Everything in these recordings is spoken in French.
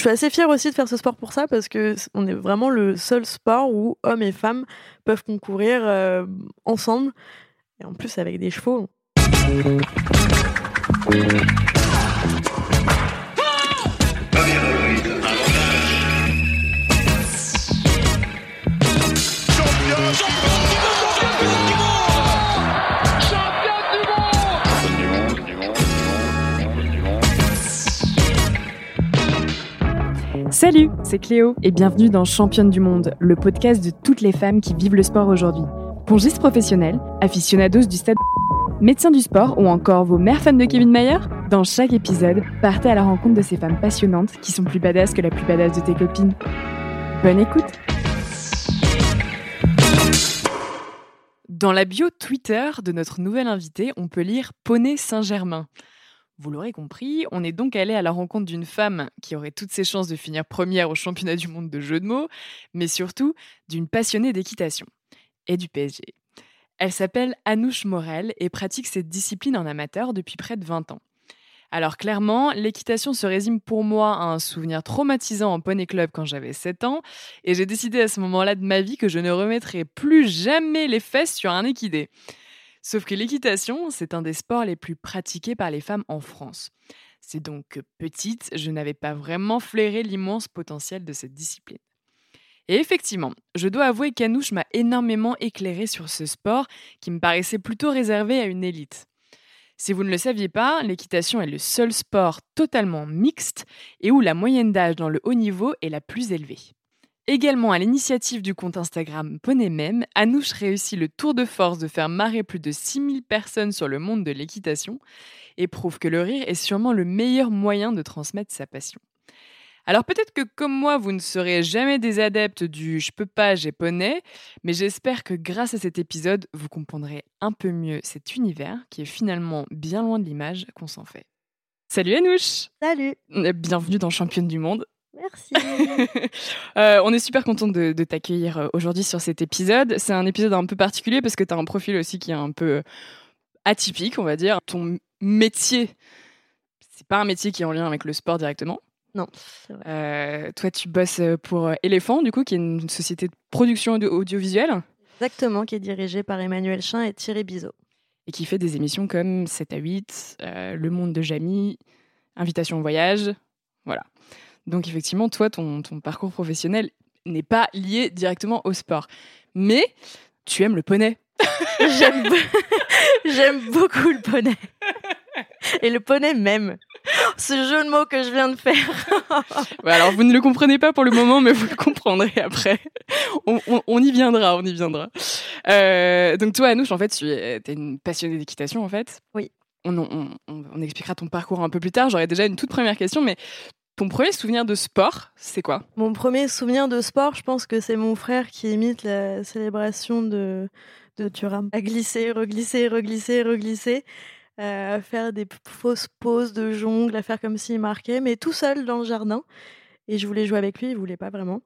je suis assez fière aussi de faire ce sport pour ça parce que on est vraiment le seul sport où hommes et femmes peuvent concourir euh, ensemble et en plus avec des chevaux. Salut, c'est Cléo et bienvenue dans Championne du Monde, le podcast de toutes les femmes qui vivent le sport aujourd'hui. Pongistes professionnels, aficionados du stade, médecins du sport ou encore vos mères fans de Kevin Mayer Dans chaque épisode, partez à la rencontre de ces femmes passionnantes qui sont plus badass que la plus badass de tes copines. Bonne écoute Dans la bio Twitter de notre nouvelle invitée, on peut lire Poney Saint-Germain. Vous l'aurez compris, on est donc allé à la rencontre d'une femme qui aurait toutes ses chances de finir première au championnat du monde de jeux de mots, mais surtout d'une passionnée d'équitation et du PSG. Elle s'appelle Anouche Morel et pratique cette discipline en amateur depuis près de 20 ans. Alors clairement, l'équitation se résume pour moi à un souvenir traumatisant en poney club quand j'avais 7 ans, et j'ai décidé à ce moment-là de ma vie que je ne remettrai plus jamais les fesses sur un équidé. Sauf que l'équitation, c'est un des sports les plus pratiqués par les femmes en France. C'est donc petite, je n'avais pas vraiment flairé l'immense potentiel de cette discipline. Et effectivement, je dois avouer qu'Anouche m'a énormément éclairé sur ce sport qui me paraissait plutôt réservé à une élite. Si vous ne le saviez pas, l'équitation est le seul sport totalement mixte et où la moyenne d'âge dans le haut niveau est la plus élevée. Également à l'initiative du compte Instagram Poney Même, Anouche réussit le tour de force de faire marrer plus de 6000 personnes sur le monde de l'équitation et prouve que le rire est sûrement le meilleur moyen de transmettre sa passion. Alors peut-être que comme moi, vous ne serez jamais des adeptes du je peux pas, j'ai poney, mais j'espère que grâce à cet épisode, vous comprendrez un peu mieux cet univers qui est finalement bien loin de l'image qu'on s'en fait. Salut Anouche Salut Bienvenue dans Championne du Monde. Merci. Euh, on est super content de, de t'accueillir euh, aujourd'hui sur cet épisode. C'est un épisode un peu particulier parce que tu as un profil aussi qui est un peu atypique, on va dire. Ton métier, c'est pas un métier qui est en lien avec le sport directement. Non. Euh, toi, tu bosses pour Elephant, du coup, qui est une société de production audio- audiovisuelle Exactement, qui est dirigé par Emmanuel Chin et Thierry Bizot. et qui fait des émissions comme 7 à 8, euh, Le Monde de Jamie, Invitation au voyage. Voilà. Donc, effectivement, toi, ton, ton parcours professionnel n'est pas lié directement au sport. Mais tu aimes le poney. J'aime J'aime beaucoup le poney. Et le poney même. Ce jeu de mots que je viens de faire. Ouais, alors, vous ne le comprenez pas pour le moment, mais vous le comprendrez après. On, on- on y viendra, on y viendra. Euh, donc, toi, Anouche, en fait, tu es, une passionnée d'équitation, en fait. Oui. On- on expliquera ton parcours un peu plus tard. J'aurais déjà une toute première question, mais ton premier souvenir de sport, c'est quoi? Mon premier souvenir de sport, je pense que c'est mon frère qui imite la célébration de, de Thuram. À glisser, reglisser, reglisser, reglisser. euh, à faire des fausses pauses de jongle, à faire comme s'il marquait, mais tout seul dans le jardin. Et je voulais jouer avec lui, il voulait pas vraiment.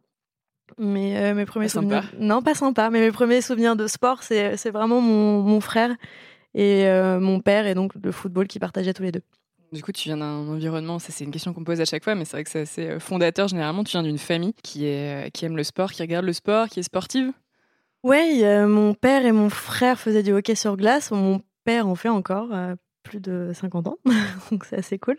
Mais euh, mes premiers Pas sympa. souvenirs. Non, pas sympa, mais mes premiers souvenirs de sport, c'est c'est vraiment mon, mon frère et euh, mon père, et donc le football qui partageaient tous les deux. Du coup, tu viens d'un environnement, ça c'est une question qu'on me pose à chaque fois, mais c'est vrai que c'est assez euh, fondateur. Généralement, tu viens d'une famille qui, est, euh, qui aime le sport, qui regarde le sport, qui est sportive? Ouais, euh, mon père et mon frère faisaient du hockey sur glace. Mon père en fait encore plus de 50 ans, donc c'est assez cool.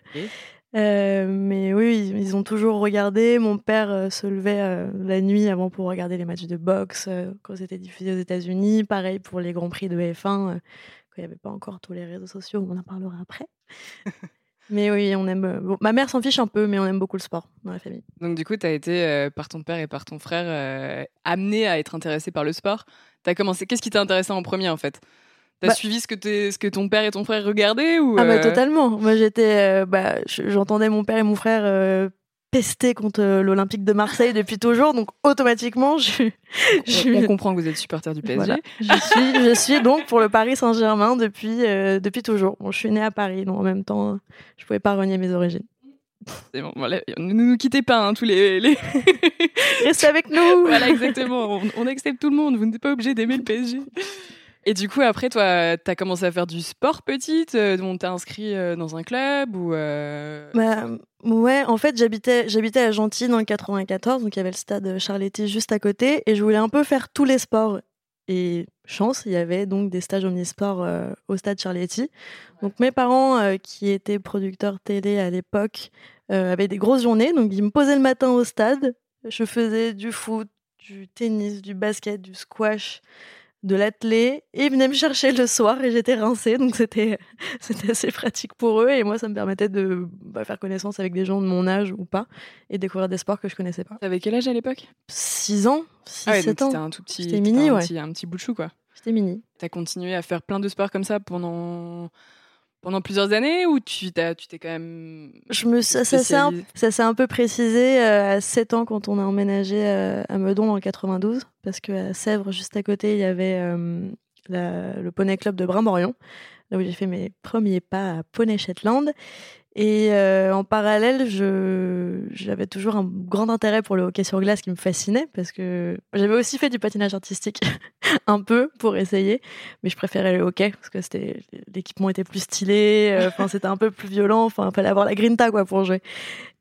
Euh, mais oui, ils, ils ont toujours regardé. Mon père euh, se levait euh, la nuit avant pour regarder les matchs de boxe euh, quand c'était diffusé aux États-Unis. Pareil pour les grands prix de F1 euh, quand il n'y avait pas encore tous les réseaux sociaux. On en parlera après. mais oui, on aime. euh, bon, ma mère s'en fiche un peu, mais on aime beaucoup le sport dans la famille. Donc, du coup, tu as été, euh, par ton père et par ton frère, euh, amené à être intéressé par le sport. T'as commencé. Qu'est-ce qui t'a intéressé en premier, en fait? T'as Bah- suivi ce que, ce que ton père et ton frère regardaient ou, Ah bah totalement. Moi j'étais, bah, je- j'entendais mon père et mon frère contre euh, l'Olympique de Marseille depuis toujours, donc automatiquement je, je, on, on comprend que vous êtes supporter du PSG. voilà. je suis, je suis donc pour le Paris Saint-Germain depuis euh, depuis toujours. Bon, je suis née à Paris, donc en même temps je pouvais pas renier mes origines. C'est bon, voilà. Ne nous quittez pas, hein, tous les. les- Restez avec nous. voilà, exactement. On, on accepte tout le monde. Vous n'êtes pas obligé d'aimer le PSG. Et du coup, après, toi, tu as commencé à faire du sport petite euh, On t'a inscrit euh, dans un club ou euh bah, Ouais, en fait, j'habitais, à Gentilly dans le 94, donc il y avait le stade Charletti juste à côté, et je voulais un peu faire tous les sports. Et chance, il y avait donc des stages omnisports au stade Charletti. Donc mes parents, qui étaient producteurs télé à l'époque, avaient des grosses journées, donc ils me posaient le matin au stade. Je faisais du foot, du tennis, du basket, du squash, de l'athlé et ils venaient me chercher le soir et j'étais rincée donc c'était c'était assez pratique pour eux et moi ça me permettait de bah, faire connaissance avec des gens de mon âge ou pas et découvrir des sports que je connaissais pas. T'avais quel âge à l'époque? 6 ans, 6 ah 7 ans. C'était un tout petit mini un ouais. petit, un petit bout de chou quoi. J'étais mini. T'as continué à faire plein de sports comme ça pendant pendant plusieurs années ou tu t'es quand même je me ça, ça s'est un, un, peu précisé euh, à 7 ans quand on a emménagé euh, à Meudon en 92 parce que à Sèvres juste à côté il y avait euh, la, le poney club de Brimborion là où j'ai fait mes premiers pas à Poney Shetland et euh, en parallèle, j'avais toujours un grand intérêt pour le hockey sur glace qui me fascinait parce que j'avais aussi fait du patinage artistique un peu pour essayer, mais je préférais le hockey parce que c'était l'équipement était plus stylé, euh, c'était un peu plus violent, enfin fallait avoir la grinta quoi pour jouer.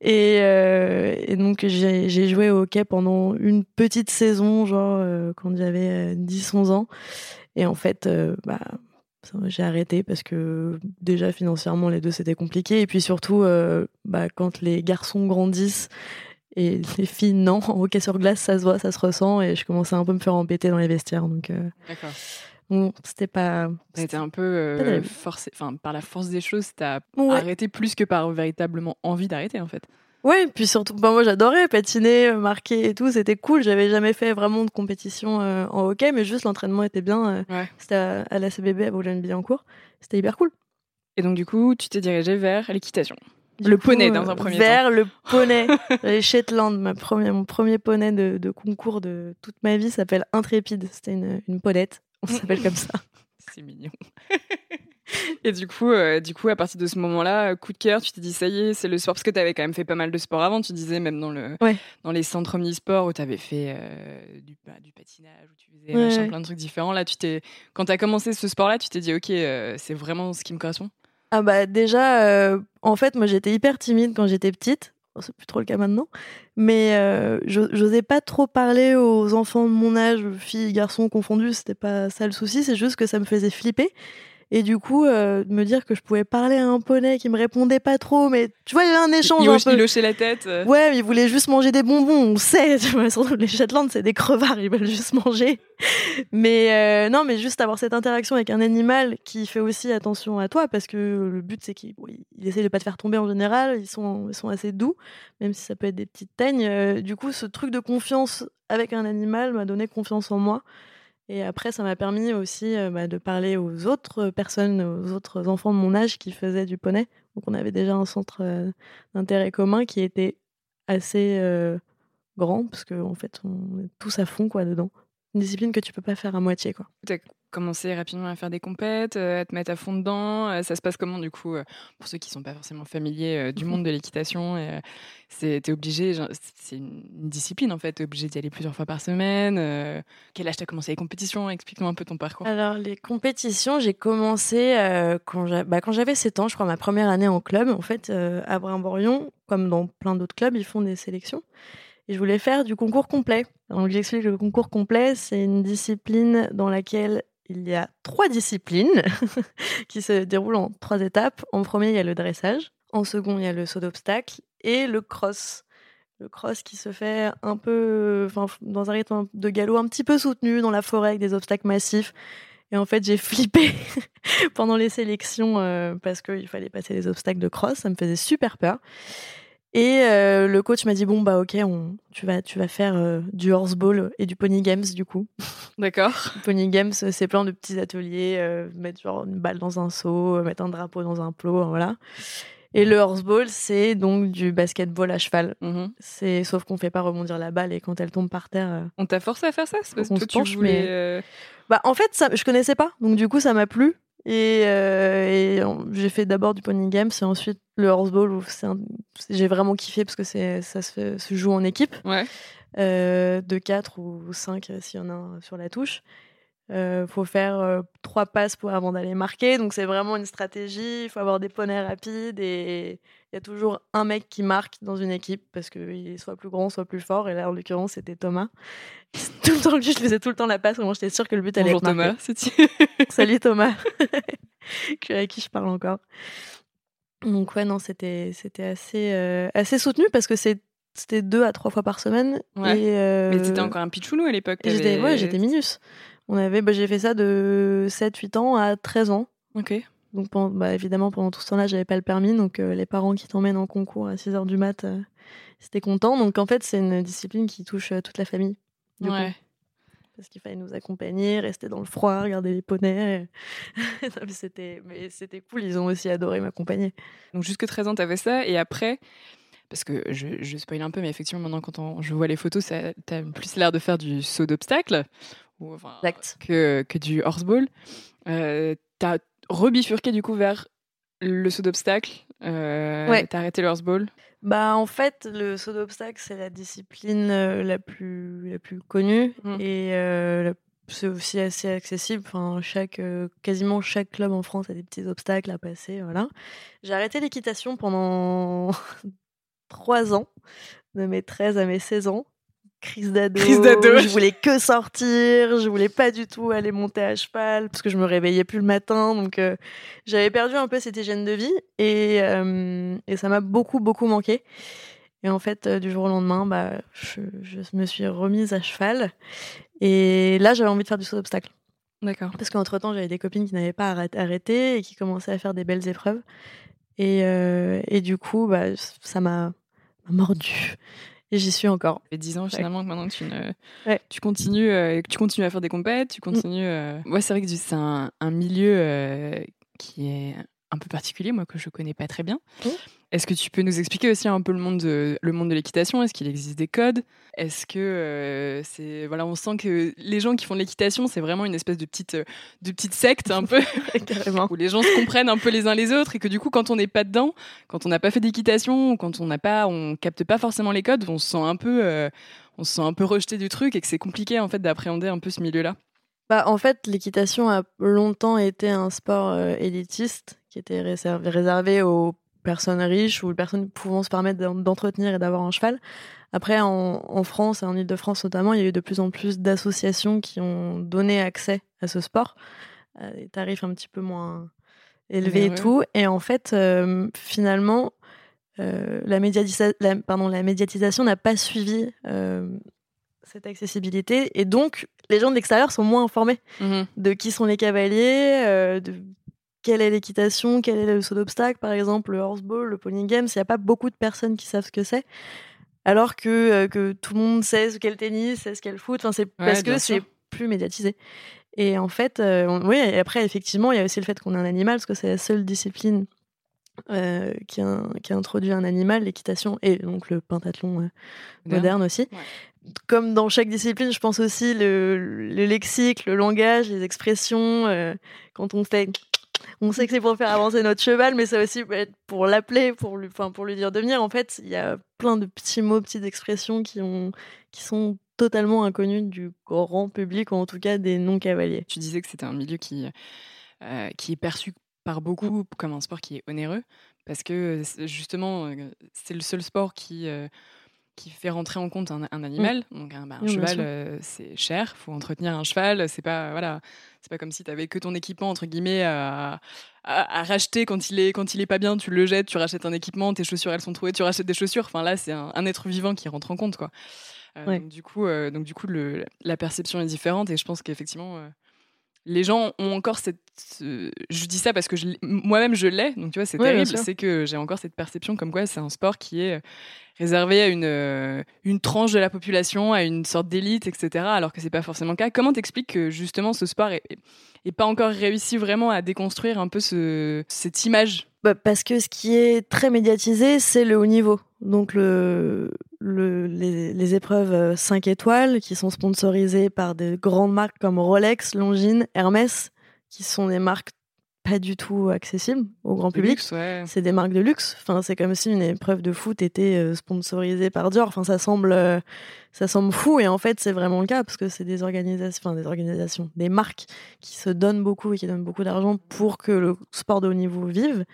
Et, euh, et donc j'ai joué au hockey pendant une petite saison, genre quand j'avais 10-11 ans. Et en fait, bah j'ai arrêté parce que déjà financièrement les deux c'était compliqué et puis surtout euh, bah, quand les garçons grandissent et les filles non en hockey sur glace ça se voit ça se ressent et je commençais un peu à me faire embêter dans les vestiaires donc euh, D'accord. Bon, c'était pas. C'était un peu euh, forcé, enfin par la force des choses, t'as arrêté plus que par véritablement envie d'arrêter en fait. Ouais, puis surtout, bah, moi j'adorais patiner, euh, marquer et tout, c'était cool. J'avais jamais fait vraiment de compétition euh, en hockey, mais juste l'entraînement était bien. Euh, c'était à, la CBB à Boulogne-Billancourt. C'était hyper cool. Et donc du coup, tu t'es dirigé vers l'équitation. Le poney dans un premier vers temps. Vers le poney. les Shetland, ma première, mon premier poney de, de, concours de toute ma vie s'appelle Intrépide. C'était une, une ponette. On s'appelle comme ça. C'est mignon. Et du coup, euh, du coup, à partir de ce moment-là, coup de cœur, tu t'es dit ça y est, c'est le sport parce que tu avais quand même fait pas mal de sport avant. Tu disais même dans le dans les centres omnisports où tu avais fait euh, du, bah, du, patinage, où tu faisais plein de trucs différents. Là, tu t'es quand tu as commencé ce sport-là, tu t'es dit ok, euh, c'est vraiment ce qui me correspond. Ah bah déjà, en fait, moi j'étais hyper timide quand j'étais petite. c'est plus trop le cas maintenant, mais j'osais pas trop parler aux enfants de mon âge, filles, garçons confondus. C'était pas ça le souci, c'est juste que ça me faisait flipper. Et du coup, euh, me dire que je pouvais parler à un poney qui me répondait pas trop, mais tu vois, il y avait un échange. Il, un peu. il hochait la tête. Euh. Ouais, mais il voulait juste manger des bonbons, on sait. Tu vois, surtout les Shetland, c'est des crevards, ils veulent juste manger. Mais euh, non, mais juste avoir cette interaction avec un animal qui fait aussi attention à toi, parce que le but, c'est qu'il il essaie de pas te faire tomber en général. Ils sont, ils sont assez doux, même si ça peut être des petites teignes. du coup, ce truc de confiance avec un animal m'a donné confiance en moi. Et après, ça m'a permis aussi euh, bah, de parler aux autres personnes, aux autres enfants de mon âge qui faisaient du poney. Donc on avait déjà un centre euh, d'intérêt commun qui était assez euh, grand, parce qu'en en fait, on est tous à fond quoi, dedans. Une discipline que tu peux pas faire à moitié. quoi commencer rapidement à faire des compètes, euh, à te mettre à fond dedans euh, Ça se passe comment du coup euh, Pour ceux qui sont pas forcément familiers du monde de l'équitation, c'est obligé, c'est une discipline en fait, tu es obligé d'y aller plusieurs fois par semaine. quel âge tu as commencé les compétitions? Explique-moi un peu ton parcours. Alors les compétitions, j'ai commencé bah, quand j'avais 7 ans, je crois ma première année en club. En fait, à Brimborion, comme dans plein d'autres clubs, ils font des sélections. Et je voulais faire du concours complet. Donc j'explique le concours complet, c'est une discipline dans laquelle il y a trois disciplines qui se déroulent en trois étapes. En premier, il y a le dressage. En second, il y a le saut d'obstacle et le cross. Le cross qui se fait un peu dans un rythme de galop un petit peu soutenu dans la forêt avec des obstacles massifs. Et en fait, j'ai flippé pendant les sélections euh, parce qu'il fallait passer les obstacles de cross. Ça me faisait super peur. Et euh, le coach m'a dit bon bah ok, on, tu vas tu vas faire euh, du horseball et du pony games du coup. D'accord. pony games, c'est plein de petits ateliers, euh, mettre genre une balle dans un seau, mettre un drapeau dans un plot, voilà. Et le horseball, c'est donc du basketball à cheval. Mm-hmm. C'est sauf qu'on fait pas rebondir la balle et quand elle tombe par terre. On t'a forcé à faire ça parce que tu voulais... Bah en fait, ça, je connaissais pas, donc du coup ça m'a plu. Et, euh, j'ai fait d'abord du pony games et ensuite le horseball où j'ai vraiment kiffé parce que ça se, se, joue en équipe ouais. euh, de 4 ou 5 s'il y en a un sur la touche Il faut faire trois passes pour avant d'aller marquer. Donc c'est vraiment une stratégie. Il faut avoir des poneys rapides et il y a toujours un mec qui marque dans une équipe parce qu'il est soit plus grand, soit plus fort. Et là, en l'occurrence, c'était Thomas. Tout le temps, je faisais tout le temps la passe. Moi, j'étais sûre que le but allait Bonjour être Thomas. Salut Thomas. avec qui je parle encore. Donc ouais, non, c'était c'était assez assez soutenu parce que c'était deux à trois fois par semaine. Ouais. Mais c'était encore un pichounou à l'époque. J'étais ouais, j'étais minus. On avait, bah, j'ai fait ça de 7-8 ans à 13 ans. Ok. Donc bah, évidemment, pendant tout ce temps-là, j'avais pas le permis. Donc les parents qui t'emmènent en concours à 6 heures du mat, c'était content. Donc en fait, c'est une discipline qui touche toute la famille. ouais. parce qu'il fallait nous accompagner, rester dans le froid, regarder les poneys. c'était, mais c'était cool. Ils ont aussi adoré m'accompagner. Donc jusque 13 ans, tu avais ça. Et après, parce que je, je spoil un peu, mais effectivement, maintenant, quand je vois les photos, tu as plus l'air de faire du saut d'obstacle que, que du horseball. Euh, tu as rebifurqué du coup vers le saut d'obstacle. Euh, ouais. T'as arrêté le horseball bah, en fait, le saut d'obstacle, c'est la discipline euh, la, plus, la plus connue Mmh. et euh, c'est aussi assez accessible. Enfin, chaque, euh, quasiment chaque club en France a des petits obstacles à passer. Voilà. J'ai arrêté l'équitation pendant trois ans, de mes 13 à mes 16 ans. Crise d'ado. Crise d'ado. Je voulais que sortir. Je voulais pas du tout aller monter à cheval parce que je me réveillais plus le matin. Donc, euh, j'avais perdu un peu cette hygiène de vie et, euh, et ça m'a beaucoup, beaucoup manqué. Et en fait, euh, du jour au lendemain, bah, je, je me suis remise à cheval. Et là, j'avais envie de faire du saut d'obstacle. D'accord. Parce qu'entre temps, j'avais des copines qui n'avaient pas arrêt- arrêté et qui commençaient à faire des belles épreuves. Et, et du coup, bah, ça m'a m'a mordu. Et j'y suis encore. Ça fait 10 ans finalement que maintenant tu, ne- Ouais. tu, continues, euh, que tu continues à faire des compètes, tu continues. euh, Ouais, c'est vrai que du- c'est un, un milieu euh, qui est un peu particulier, moi que je connais pas très bien. Mm. Est-ce que tu peux nous expliquer aussi un peu le monde de, le monde de l'équitation? Est-ce qu'il existe des codes? Est-ce que euh, c'est voilà, on sent que les gens qui font de l'équitation, c'est vraiment une espèce de petite, de petite secte un peu Carrément. où les gens se comprennent un peu les uns les autres et que du coup quand on n'est pas dedans, quand on n'a pas fait d'équitation ou quand on n'a pas on capte pas forcément les codes, on se sent un peu euh, on se sent un peu rejeté du truc et que c'est compliqué en fait d'appréhender un peu ce milieu-là. Bah, en fait, l'équitation a longtemps été un sport euh, élitiste qui était réservé, réservé aux personnes riches ou aux personnes pouvant se permettre d'en- d'entretenir et d'avoir un cheval. Après, en, en France et en Ile-de-France notamment, il y a eu de plus en plus d'associations qui ont donné accès à ce sport à des tarifs un petit peu moins élevés et tout. Et en fait, euh, finalement, euh, la, médiatisa- la- pardon, la médiatisation n'a pas suivi euh, cette accessibilité. Et donc, les gens de l'extérieur sont moins informés de qui sont les cavaliers, euh, de quelle est l'équitation, quel est le saut d'obstacle, par exemple, le horseball, le pony games. Il n'y a pas beaucoup de personnes qui savent ce que c'est. Alors que, euh, que tout le monde sait ce qu'est le tennis, sait ce qu'est le foot. Enfin, c'est parce que c'est plus médiatisé. Et en fait, euh, on- oui, et après, effectivement, il y a aussi le fait qu'on est un animal, parce que c'est la seule discipline euh, qui, a, qui a introduit un animal, l'équitation, et donc le pentathlon euh, moderne aussi. Ouais. Comme dans chaque discipline, je pense aussi le, le lexique, le langage, les expressions. euh, quand on fait, on sait que c'est pour faire avancer notre cheval, mais ça aussi peut être pour l'appeler, pour lui, enfin pour lui dire de venir. En fait, il y a plein de petits mots, petites expressions qui ont, qui sont totalement inconnus du grand public ou en tout cas des non cavaliers. Tu disais que c'était un milieu qui euh, qui est perçu par beaucoup comme un sport qui est onéreux parce que c'est- justement euh, c'est le seul sport qui euh, qui fait rentrer en compte un, un animal. Donc un, bah, un Oui, bien cheval, euh, c'est cher, faut entretenir un cheval. C'est pas voilà, c'est pas comme si tu avais que ton équipement entre guillemets à, à, à racheter quand il est quand il est pas bien, tu le jettes, tu rachètes un équipement, tes chaussures elles sont trouées, tu rachètes des chaussures. Enfin là, c'est un, un être vivant qui rentre en compte quoi. Euh, Ouais. donc, du coup, euh, donc du coup, le, la perception est différente et je pense qu'effectivement. Euh, les gens ont encore cette. ce- Je dis ça parce que moi-même je l'ai, donc tu vois, c'est Ouais, terrible. C'est que j'ai encore cette perception comme quoi c'est un sport qui est réservé à une, euh, une tranche de la population, à une sorte d'élite, etc. Alors que c'est pas forcément le cas. Comment t'expliques que justement ce sport est, est- est pas encore réussi vraiment à déconstruire un peu ce, cette image? Bah, parce que ce qui est très médiatisé, c'est le haut niveau. Donc le, le- les, les épreuves 5 étoiles qui sont sponsorisées par des grandes marques comme Rolex, Longines, Hermès, qui sont des marques pas du tout accessible au grand public. C'est des marques de luxe. Enfin, c'est comme si une épreuve de foot était euh, sponsorisée par Dior. Enfin, ça semble, euh, ça semble fou. Et en fait, c'est vraiment le cas parce que c'est des organisations, enfin, des organisations, des marques qui se donnent beaucoup et qui donnent beaucoup d'argent pour que le sport de haut niveau vive.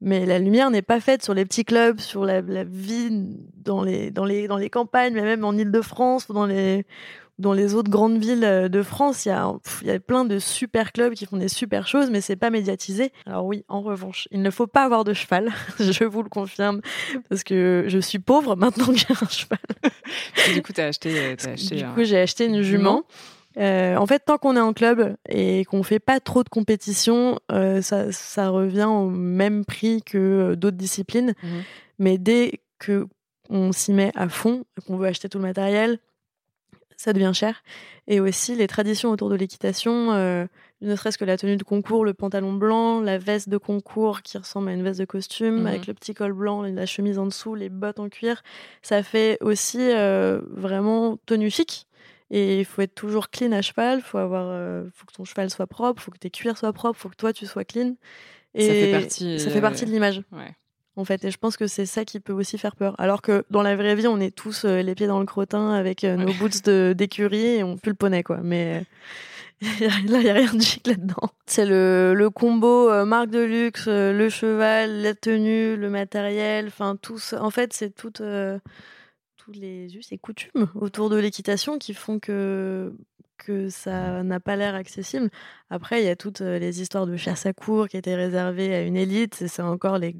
Mais la lumière n'est pas faite sur les petits clubs, sur la, la vie dans les, dans, les, dans les campagnes, mais même en Ile-de-France ou dans les, dans les autres grandes villes euh, de France, il y a, il y a plein de super clubs qui font des super choses, mais c'est pas médiatisé. Alors oui, en revanche, il ne faut pas avoir de cheval, je vous le confirme, parce que je suis pauvre maintenant que j'ai un cheval. du coup, as acheté, euh, as acheté. Du coup, j'ai acheté une jument. Euh, en fait, tant qu'on est en club et qu'on fait pas trop de compétition, euh, ça, ça, revient au même prix que d'autres disciplines. Mmh mais dès que on s'y met à fond, qu'on veut acheter tout le matériel, ça devient cher. Et aussi les traditions autour de l'équitation, euh, ne serait-ce que la tenue de concours, le pantalon blanc, la veste de concours qui ressemble à une veste de costume, mhm. avec le petit col blanc, la chemise en dessous, les bottes en cuir, ça fait aussi euh, vraiment tenue chic. Et il faut être toujours clean à cheval, faut avoir, euh, faut que ton cheval soit propre, faut que tes cuirs soient propres, faut que toi tu sois clean. Et ça fait partie, ça fait partie de l'image. Ouais en fait. Et je pense que c'est ça qui peut aussi faire peur. Alors que dans la vraie vie, on est tous euh, les pieds dans le crottin avec euh, nos boots d'écurie et on pue le poney, quoi. Mais là, il n'y a rien de chic là-dedans. C'est le, le, combo euh, marque de luxe, le cheval, la tenue, le matériel, enfin tout. En fait, c'est tout tous les us et coutumes autour de l'équitation qui font que que ça n'a pas l'air accessible. Après, il y a toutes euh, les histoires de chasse à cours qui étaient réservées à une élite. C'est encore les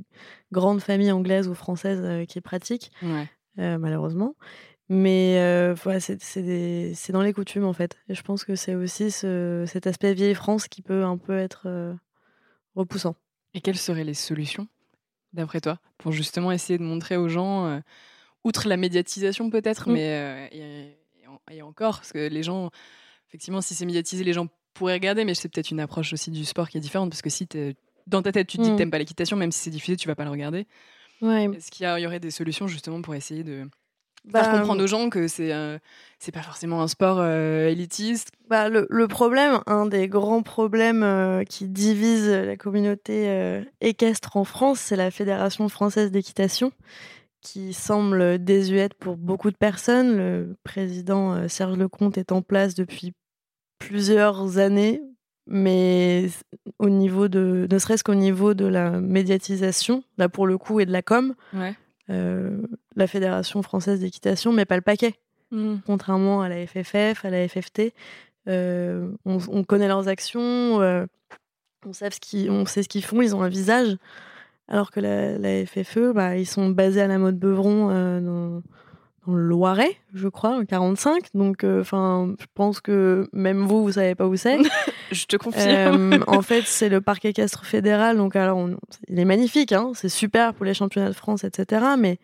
grandes familles anglaises ou françaises euh, qui pratiquent, euh, malheureusement. Mais c'est dans les coutumes, en fait. Et je pense que c'est aussi cet aspect vieille France qui peut un peu être repoussant. Et quelles seraient les solutions, d'après toi, pour justement essayer de montrer aux gens, outre la médiatisation peut-être, mmh. mais et, et, encore, parce que les gens effectivement, si c'est médiatisé, les gens pourraient regarder, mais c'est peut-être une approche aussi du sport qui est différente, parce que si dans ta tête, tu te dis que mm. t'aimes pas l'équitation, même si c'est diffusé, tu vas pas le regarder. Est-ce qu'il y, aurait des solutions justement pour essayer de faire bah, comprendre aux gens que c'est euh, c'est pas forcément un sport euh, élitiste? Bah, le, le, problème, un des grands problèmes euh, qui divise la communauté équestre en France, c'est la Fédération française d'équitation qui semble désuète pour beaucoup de personnes. Le président Serge Lecomte est en place depuis plusieurs années, mais au niveau de, ne serait-ce qu'au niveau de la médiatisation, là pour le coup, et de la com, euh, la Fédération française d'équitation met pas le paquet. Mmh. Contrairement à la FFF, à la FFT, euh, on, connaît leurs actions, euh, on, sait ce on sait ce qu'ils font, ils ont un visage. Alors que la, la FFE, bah, ils sont basés à la mode Beuvron dans, dans le Loiret, je crois, en 45. Donc, euh, je pense que même vous, vous savez pas où c'est. je te confirme. Euh, en fait, c'est le parc équestre fédéral. Donc, alors, il est magnifique, hein, c'est super pour les championnats de France, etc. Mais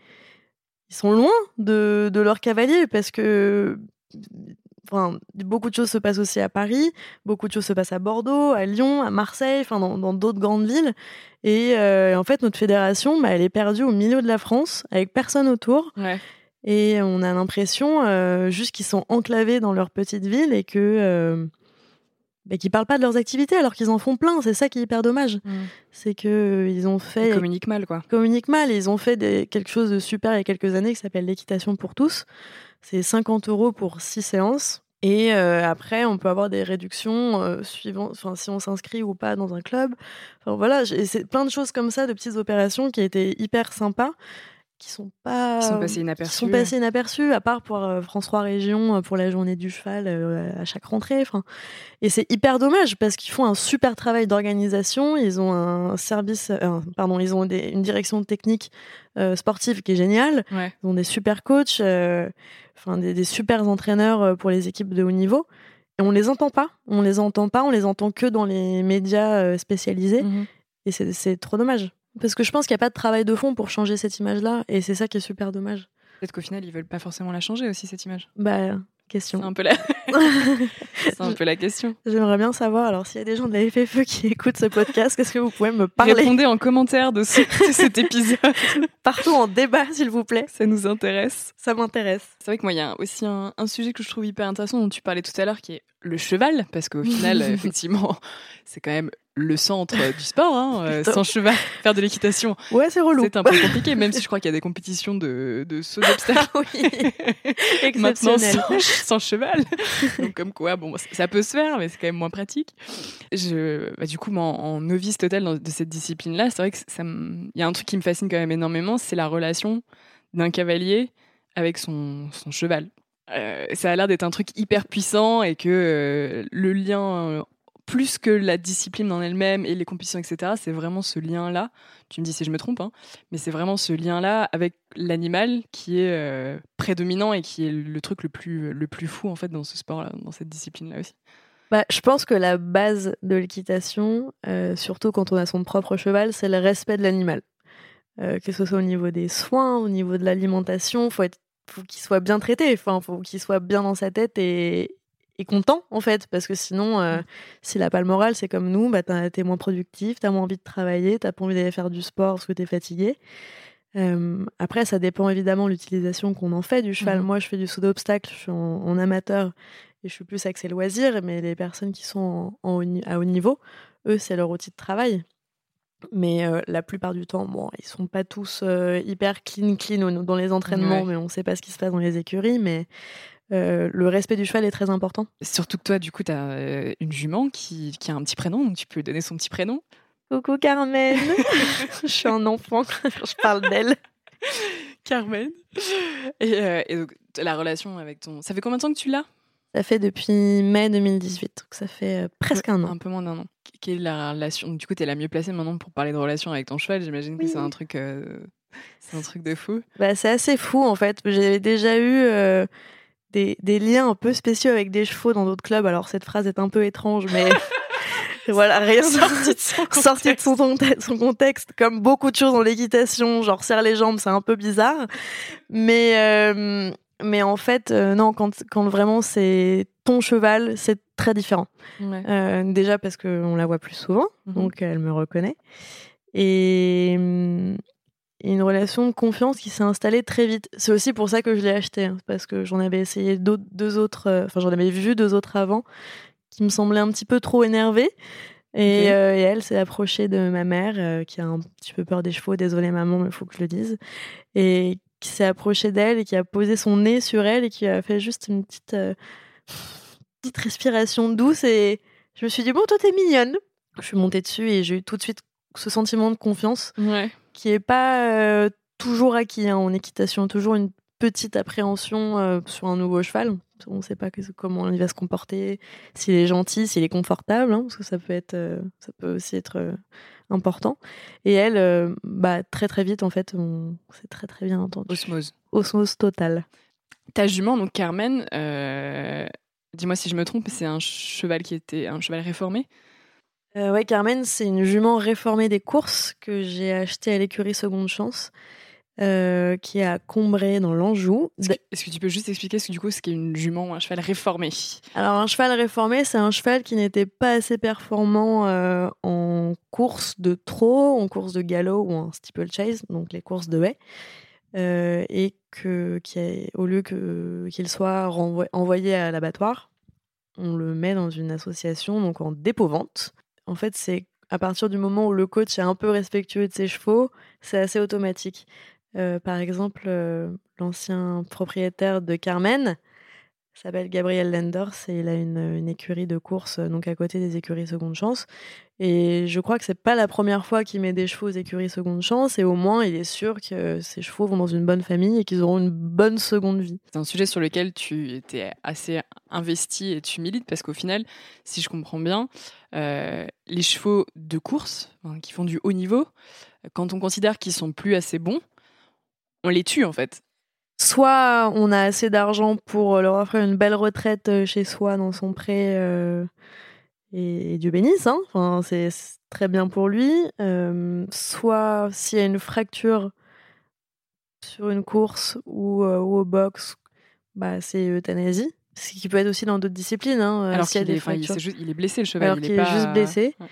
ils sont loin de, de leur cavalier parce que Enfin, beaucoup de choses se passent aussi à Paris, beaucoup de choses se passent à Bordeaux, à Lyon, à Marseille, enfin dans d'autres grandes villes. Et euh, en fait, notre fédération, bah, elle est perdue au milieu de la France, avec personne autour. Ouais. Et on a l'impression euh, juste qu'ils sont enclavés dans leur petite ville et que euh, bah, qu'ils parlent pas de leurs activités alors qu'ils en font plein. C'est ça qui est hyper dommage. Mm. C'est que euh, ils ont fait ils communiquent mal quoi. Communiquent mal. Ils ont fait des, quelque chose de super il y a quelques années qui s'appelle l'équitation pour tous. C'est 50 euros pour 6 séances. Et euh, après, on peut avoir des réductions euh, suivant, enfin, si on s'inscrit ou pas dans un club. Enfin, voilà, c'est plein de choses comme ça, de petites opérations qui étaient hyper sympas qui sont pas qui sont passés inaperçus. sont passés inaperçus à part pour euh, France 3 Région euh, pour la journée du cheval euh, à chaque rentrée et c'est hyper dommage parce qu'ils font un super travail d'organisation. Ils ont un service pardon ils ont une direction technique sportive qui est géniale. Ils ont des super coachs enfin des, des, super entraîneurs pour les équipes de haut niveau. Et on les entend pas. On les entend pas. On les entend que dans les médias spécialisés. Mmh et c'est trop dommage parce que je pense qu'il n'y a pas de travail de fond pour changer cette image-là, et c'est ça qui est super dommage. Peut-être qu'au final, ils veulent pas forcément la changer aussi, cette image. Bah, question. C'est un peu la... c'est un peu la question. J'aimerais bien savoir, alors s'il y a des gens de la FFE qui écoutent ce podcast, qu'est-ce que vous pouvez me parler? Répondez en commentaire de, cet épisode. Partout en débat, s'il vous plaît. Ça nous intéresse. Ça m'intéresse. C'est vrai que moi, il y a aussi un, un, sujet que je trouve hyper intéressant dont tu parlais tout à l'heure, qui est le cheval, parce qu'au final, effectivement, c'est quand même le centre du sport. Hein, sans cheval, faire de l'équitation. Ouais, c'est relou. C'est un peu compliqué, même si je crois qu'il y a des compétitions de, de saut d'obstacle. Ah oui. Maintenant, sans, sans cheval. Donc, comme quoi, bon, ça peut se faire, mais c'est quand même moins pratique. Je, bah, du coup, moi, en, en novice total dans- de cette discipline-là, c'est vrai que ça il y a un truc qui me fascine quand même énormément, c'est la relation d'un cavalier avec son, son cheval. Euh, ça a l'air d'être un truc hyper puissant et que euh, le lien, euh, plus que la discipline en elle-même et les compétitions, etc., c'est vraiment ce lien-là. Tu me dis si je me trompe, hein, mais c'est vraiment ce lien-là avec l'animal qui est euh, prédominant et qui est le truc le plus, le plus fou en fait dans ce sport-là, dans cette discipline-là aussi. Bah, je pense que la base de l'équitation, euh, surtout quand on a son propre cheval, c'est le respect de l'animal. Euh, que ce soit au niveau des soins, au niveau de l'alimentation, faut être, faut qu'il soit bien traité. Enfin, faut qu'il soit bien dans sa tête et, et content en fait, parce que sinon, euh, s'il a pas le moral, c'est comme nous, bah t'es moins productif, t'as moins envie de travailler, t'as pas envie d'aller faire du sport parce que t'es fatigué. Euh, après, ça dépend évidemment de l'utilisation qu'on en fait du cheval. Mhm. Moi, je fais du saut d'obstacle, je suis en, en amateur et je suis plus axée loisir, mais les personnes qui sont en, en à haut niveau, eux, c'est leur outil de travail. Mais euh, la plupart du temps, bon, ils sont pas tous euh, hyper clean, clean dans les entraînements, Ouais. mais on sait pas ce qui se passe dans les écuries. Mais euh, le respect du cheval est très important. Surtout que toi, du coup, tu as une jument qui, qui a un petit prénom, donc tu peux lui donner son petit prénom. Coucou Carmen, je suis un enfant quand je parle d'elle. Carmen. Et, euh, et donc, la relation avec ton. Ça fait combien de temps que tu l'as? Ça fait depuis mai 2018, donc ça fait euh, presque un an. Un peu moins d'un an. Quelle est la relation? Du coup, tu es la mieux placée maintenant pour parler de relation avec ton cheval. J'imagine que Oui. c'est un truc. euh, C'est un truc de fou. Bah, c'est assez fou en fait. J'avais déjà eu euh, des, des liens un peu spéciaux avec des chevaux dans d'autres clubs. Alors cette phrase est un peu étrange, mais voilà, rien Sorti de son sorti de son, conte- son contexte, comme beaucoup de choses dans l'équitation, genre serre les jambes, c'est un peu bizarre. Mais, euh, mais en fait, euh, non, quand, quand vraiment c'est ton cheval, c'est très différent. Ouais. Euh, déjà parce qu'on la voit plus souvent, Mhm. donc elle me reconnaît. Et une relation de confiance qui s'est installée très vite. C'est aussi pour ça que je l'ai acheté, hein, parce que j'en avais essayé deux autres, euh, enfin j'en avais vu deux autres avant, qui me semblaient un petit peu trop énervées. Et, euh, et elle s'est approchée de ma mère, euh, qui a un petit peu peur des chevaux, désolée maman, mais il faut que je le dise, et qui s'est approchée d'elle et qui a posé son nez sur elle et qui a fait juste une petite, petite respiration douce. Et je me suis dit, bon, toi, t'es mignonne. Je suis montée dessus et j'ai eu tout de suite ce sentiment de confiance Ouais. Qui est pas toujours acquis hein, en équitation, toujours une petite appréhension euh, sur un nouveau cheval. On ne sait pas que- comment il va se comporter, s'il est gentil, s'il est confortable, hein, parce que ça peut être, euh, ça peut aussi être euh, important. Et elle, bah très très vite en fait, on s'est très très bien entendu. Osmose. Osmose totale. Ta jument, donc Carmen, dis-moi si je me trompe, c'est un cheval qui était un cheval réformé? Euh, ouais, Carmen, c'est une jument réformée des courses que j'ai achetée à l'écurie Seconde Chance, euh, qui est à Combray dans l'Anjou. Est-ce que, tu peux juste expliquer ce que du coup ce qu'est une jument ou un cheval réformé? Alors un cheval réformé, c'est un cheval qui n'était pas assez performant euh, en course de trot, en course de galop ou en steeplechase, donc les courses de haie, euh, et que qui a- au lieu que qu'il soit renvoi- envoyé à l'abattoir, on le met dans une association donc en dépôt-vente. En fait, c'est à partir du moment où le coach est un peu respectueux de ses chevaux, c'est assez automatique. Euh, par exemple, euh, l'ancien propriétaire de Carmen s'appelle Gabriel Lenders et il a une, écurie de course euh, donc à côté des écuries Seconde Chance. Et je crois que c'est pas la première fois qu'il met des chevaux aux écuries Seconde Chance et au moins il est sûr que ses chevaux vont dans une bonne famille et qu'ils auront une bonne seconde vie. C'est un sujet sur lequel tu étais assez investi et tu milites parce qu'au final, si je comprends bien, euh, les chevaux de course qui font du haut niveau, quand on considère qu'ils sont plus assez bons, on les tue en fait. Soit on a assez d'argent pour leur offrir une belle retraite euh, chez soi dans son pré euh, et, et Dieu bénisse, hein. enfin, c'est très bien pour lui. Euh, soit s'il y a une fracture sur une course ou, euh, ou au box, bah, c'est euthanasie. Ce qui peut être aussi dans d'autres disciplines. Hein, Alors s'il y a est, des il, fractures. juste- il est blessé le cheval. Alors il qu'il est, est pas... juste blessé. Ouais.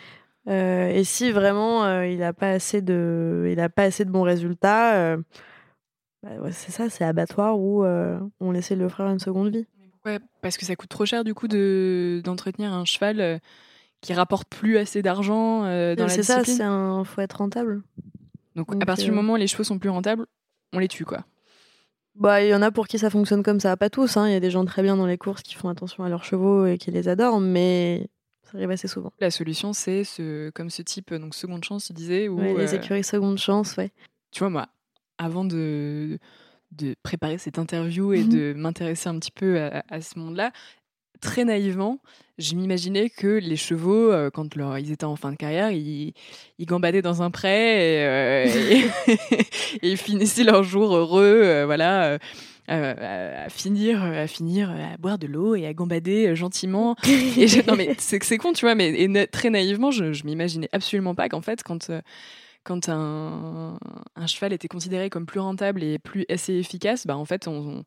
Euh, et si vraiment euh, il n'a pas assez de, il a pas assez de bons résultats, euh, bah ouais, c'est ça, c'est abattoir où euh, on laissait le frère une seconde vie. Ouais, parce que ça coûte trop cher du coup de d'entretenir un cheval euh, qui rapportent plus assez d'argent euh, dans la C'est ça, c'est un... faut être rentable. Donc, Donc, à partir du moment où les chevaux sont plus rentables, on les tue, quoi. Bah, il y en a pour qui ça fonctionne comme ça, pas tous. hein. Il y a des gens très bien dans les courses qui font attention à leurs chevaux et qui les adorent, mais ça arrive assez souvent. La solution, c'est ce, comme ce type, donc seconde chance, il disait, où, Ouais, les écuries seconde chance, ouais. tu vois, moi, avant de, de préparer cette interview et Mhm. de m'intéresser un petit peu à, à ce monde-là, très naïvement, je m'imaginais que les chevaux, euh, quand leur- ils étaient en fin de carrière, ils, ils gambadaient dans un pré et, euh, et- et ils finissaient leur jour heureux, euh, voilà. à finir, à finir, à boire de l'eau et à gambader gentiment. Et je- non mais c'est con, tu vois, mais et na- très naïvement, je, je m'imaginais absolument pas qu'en fait, quand quand un, un cheval était considéré comme plus rentable et plus assez efficace, bah en fait, on, on-